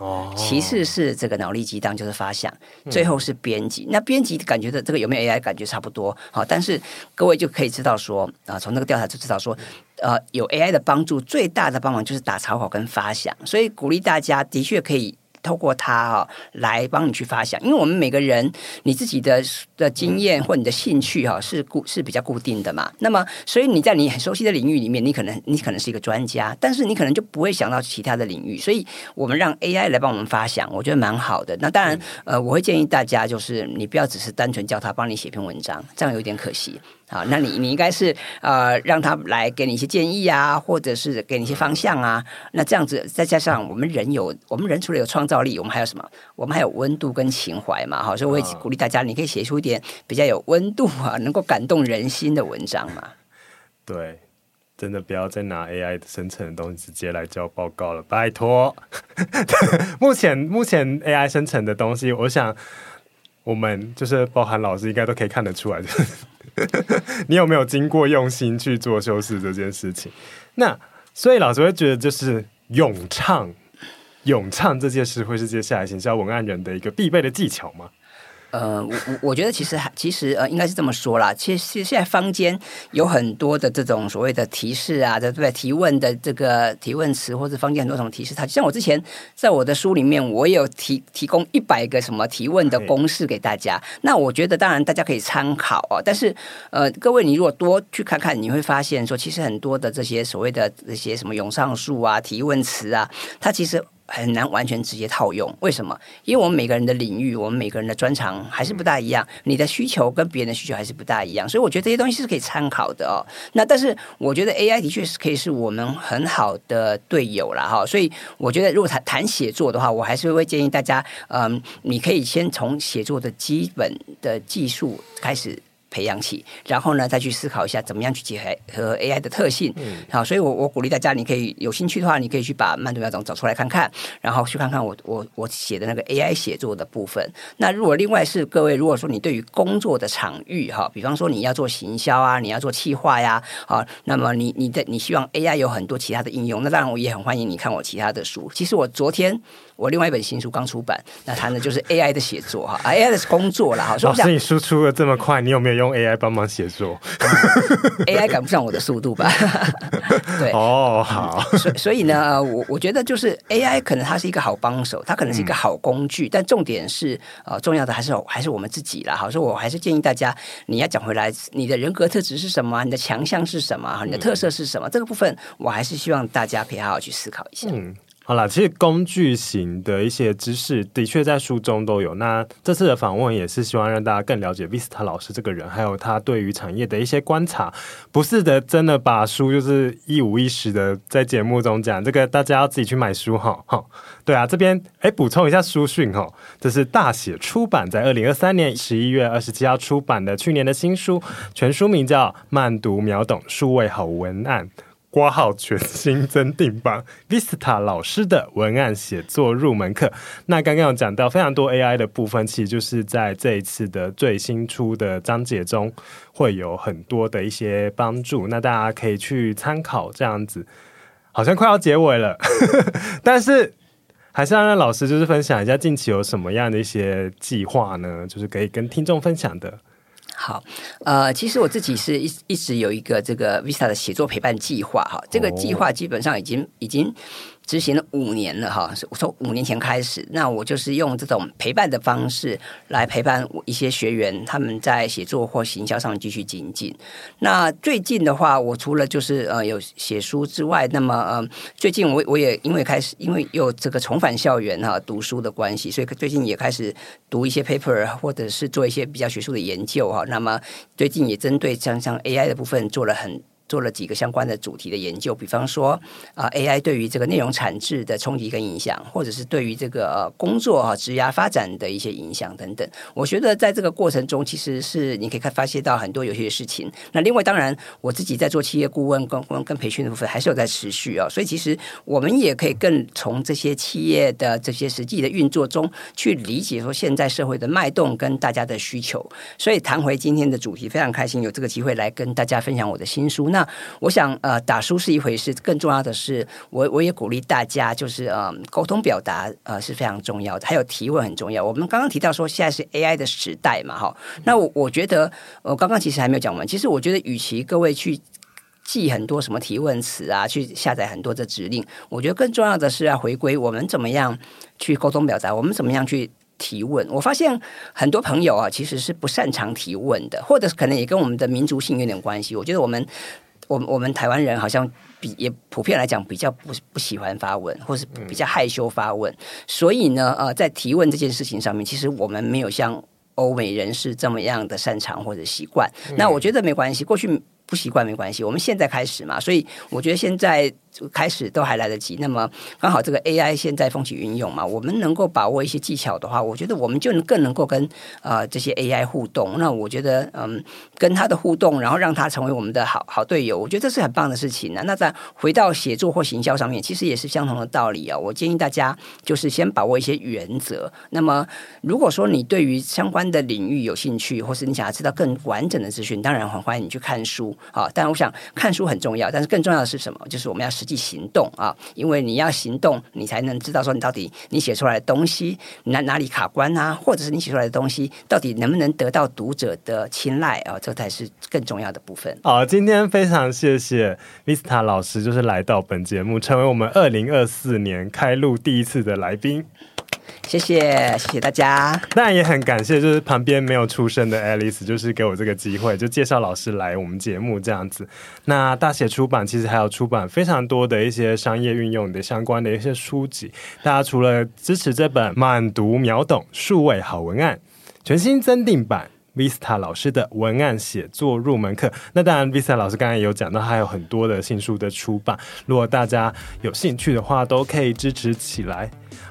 哦，其次是这个脑力激荡，就是发想，最后是编辑。嗯、那编辑感觉的这个有没有 AI 感觉差不多？好，但是各位就可以知道说啊，从那个调查就知道说，呃，有 AI 的帮助，最大的帮忙就是打草稿跟发想，所以鼓励大家的确可以。透过它哈来帮你去发想，因为我们每个人你自己的的经验或你的兴趣哈是固是比较固定的嘛。那么，所以你在你很熟悉的领域里面，你可能你可能是一个专家，但是你可能就不会想到其他的领域。所以我们让 AI 来帮我们发想，我觉得蛮好的。那当然，呃，我会建议大家就是你不要只是单纯叫他帮你写篇文章，这样有点可惜。好，那你你应该是呃，让他来给你一些建议啊，或者是给你一些方向啊。那这样子再加上我们人有，我们人除了有创造力，我们还有什么？我们还有温度跟情怀嘛。好，所以我也鼓励大家，你可以写出一点比较有温度啊，能够感动人心的文章嘛。对，真的不要再拿 AI 生成的东西直接来交报告了，拜托。目前目前 AI 生成的东西，我想我们就是包含老师应该都可以看得出来的。你有没有经过用心去做修饰这件事情？那所以老师会觉得，就是咏唱，咏唱这件事会是接下来行销文案人的一个必备的技巧吗？呃，我我我觉得其实还其实呃，应该是这么说啦。其实现在坊间有很多的这种所谓的提示啊，对不对？提问的这个提问词，或者坊间很多种提示，它像我之前在我的书里面，我也有提提供一百个什么提问的公式给大家。那我觉得当然大家可以参考啊，但是呃，各位你如果多去看看，你会发现说，其实很多的这些所谓的这些什么永上术啊、提问词啊，它其实。很难完全直接套用，为什么？因为我们每个人的领域，我们每个人的专长还是不大一样，你的需求跟别人的需求还是不大一样，所以我觉得这些东西是可以参考的哦。那但是我觉得 AI 的确是可以是我们很好的队友了哈。所以我觉得如果谈谈写作的话，我还是会建议大家，嗯，你可以先从写作的基本的技术开始。培养起，然后呢，再去思考一下怎么样去结合和 AI 的特性。嗯，好，所以我我鼓励大家，你可以有兴趣的话，你可以去把慢读秒懂找出来看看，然后去看看我我我写的那个 AI 写作的部分。那如果另外是各位，如果说你对于工作的场域哈，比方说你要做行销啊，你要做企划呀，啊，那么你你的你希望 AI 有很多其他的应用，那当然我也很欢迎你看我其他的书。其实我昨天。我另外一本新书刚出版，那谈的就是 AI 的写作哈，AI 的工作了哈。老师，你输出的这么快，你有没有用 AI 帮忙写作？AI 赶不上我的速度吧？对，哦，好。所以所以呢，我我觉得就是 AI 可能它是一个好帮手，它可能是一个好工具，嗯、但重点是呃，重要的还是还是我们自己啦。好，所以我还是建议大家，你要讲回来，你的人格特质是什么？你的强项是什么？你的特色是什么？嗯、这个部分，我还是希望大家可以好好去思考一下。嗯。好了，其实工具型的一些知识的确在书中都有。那这次的访问也是希望让大家更了解 Vista 老师这个人，还有他对于产业的一些观察。不是的，真的把书就是一五一十的在节目中讲，这个大家要自己去买书哈。哈，对啊，这边哎补充一下书讯哈，这是大写出版在二零二三年十一月二十七号出版的去年的新书，全书名叫《慢读秒懂数位好文案》。括号全新增订版 Vista 老师的文案写作入门课。那刚刚有讲到非常多 AI 的部分，其实就是在这一次的最新出的章节中会有很多的一些帮助。那大家可以去参考，这样子好像快要结尾了，但是还是要让老师就是分享一下近期有什么样的一些计划呢？就是可以跟听众分享的。好，呃，其实我自己是一一直有一个这个 Vista 的写作陪伴计划哈，这个计划基本上已经已经。执行了五年了哈，我从五年前开始，那我就是用这种陪伴的方式来陪伴一些学员，他们在写作或行销上继续精进。那最近的话，我除了就是呃有写书之外，那么呃最近我我也因为开始因为有这个重返校园哈读书的关系，所以最近也开始读一些 paper 或者是做一些比较学术的研究哈。那么最近也针对像像 AI 的部分做了很。做了几个相关的主题的研究，比方说啊、AI 对于这个内容产制的冲击跟影响，或者是对于这个、呃、工作啊职涯发展的一些影响等等。我觉得在这个过程中，其实是你可以看发现到很多有些事情。那另外，当然我自己在做企业顾问跟跟跟培训的部分，还是有在持续啊、哦。所以其实我们也可以更从这些企业的这些实际的运作中去理解说现在社会的脉动跟大家的需求。所以谈回今天的主题，非常开心有这个机会来跟大家分享我的新书。那那我想，呃，打书是一回事，更重要的是，我我也鼓励大家，就是呃，沟通表达呃是非常重要的，还有提问很重要。我们刚刚提到说，现在是 AI 的时代嘛，哈，那我我觉得，我刚刚其实还没有讲完。其实我觉得，与其各位去记很多什么提问词啊，去下载很多的指令，我觉得更重要的是要回归我们怎么样去沟通表达，我们怎么样去。提问，我发现很多朋友啊，其实是不擅长提问的，或者可能也跟我们的民族性有点关系。我觉得我们，我们我们台湾人好像比也普遍来讲比较不不喜欢发问，或是比较害羞发问。所以呢，呃，在提问这件事情上面，其实我们没有像欧美人士这么样的擅长或者习惯。那我觉得没关系，过去不习惯没关系，我们现在开始嘛。所以我觉得现在。开始都还来得及。那么刚好这个 AI 现在风起云涌嘛，我们能够把握一些技巧的话，我觉得我们就能更能够跟呃这些 AI 互动。那我觉得嗯，跟他的互动，然后让他成为我们的好好队友，我觉得这是很棒的事情呢。那再回到写作或行销上面，其实也是相同的道理啊。我建议大家就是先把握一些原则。那么如果说你对于相关的领域有兴趣，或是你想要知道更完整的资讯，当然很欢迎你去看书啊。但我想看书很重要，但是更重要的是什么？就是我们要。实际行动啊，因为你要行动，你才能知道说你到底你写出来的东西哪哪里卡关啊，或者是你写出来的东西到底能不能得到读者的青睐啊，这才是更重要的部分。好，今天非常谢谢 Vista 老师，就是来到本节目，成为我们二零二四年开录第一次的来宾。谢谢，谢谢大家。当然也很感谢，就是旁边没有出声的 Alice，就是给我这个机会，就介绍老师来我们节目这样子。那大写出版其实还有出版非常多的一些商业运用的相关的一些书籍。大家除了支持这本满读秒懂数位好文案全新增订版。Vista 老师的文案写作入门课，那当然，Vista 老师刚才有讲到，还有很多的新书的出版，如果大家有兴趣的话，都可以支持起来。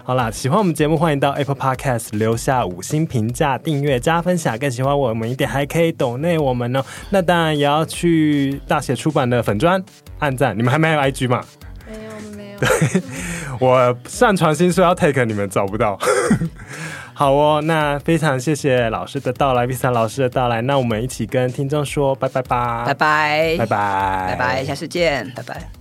好啦，喜欢我们节目，欢迎到 Apple Podcast 留下五星评价、订阅、加分享，更喜欢我们一点，还可以抖内我们哦。那当然也要去大写出版的粉砖按赞，你们还没有 IG 吗？没有，没有。对，我上传新书要 take 你们找不到。好哦，那非常谢谢老师的到来，Vista 老师的到来，那我们一起跟听众说拜拜吧，拜拜，拜拜，拜拜，下次见，拜拜。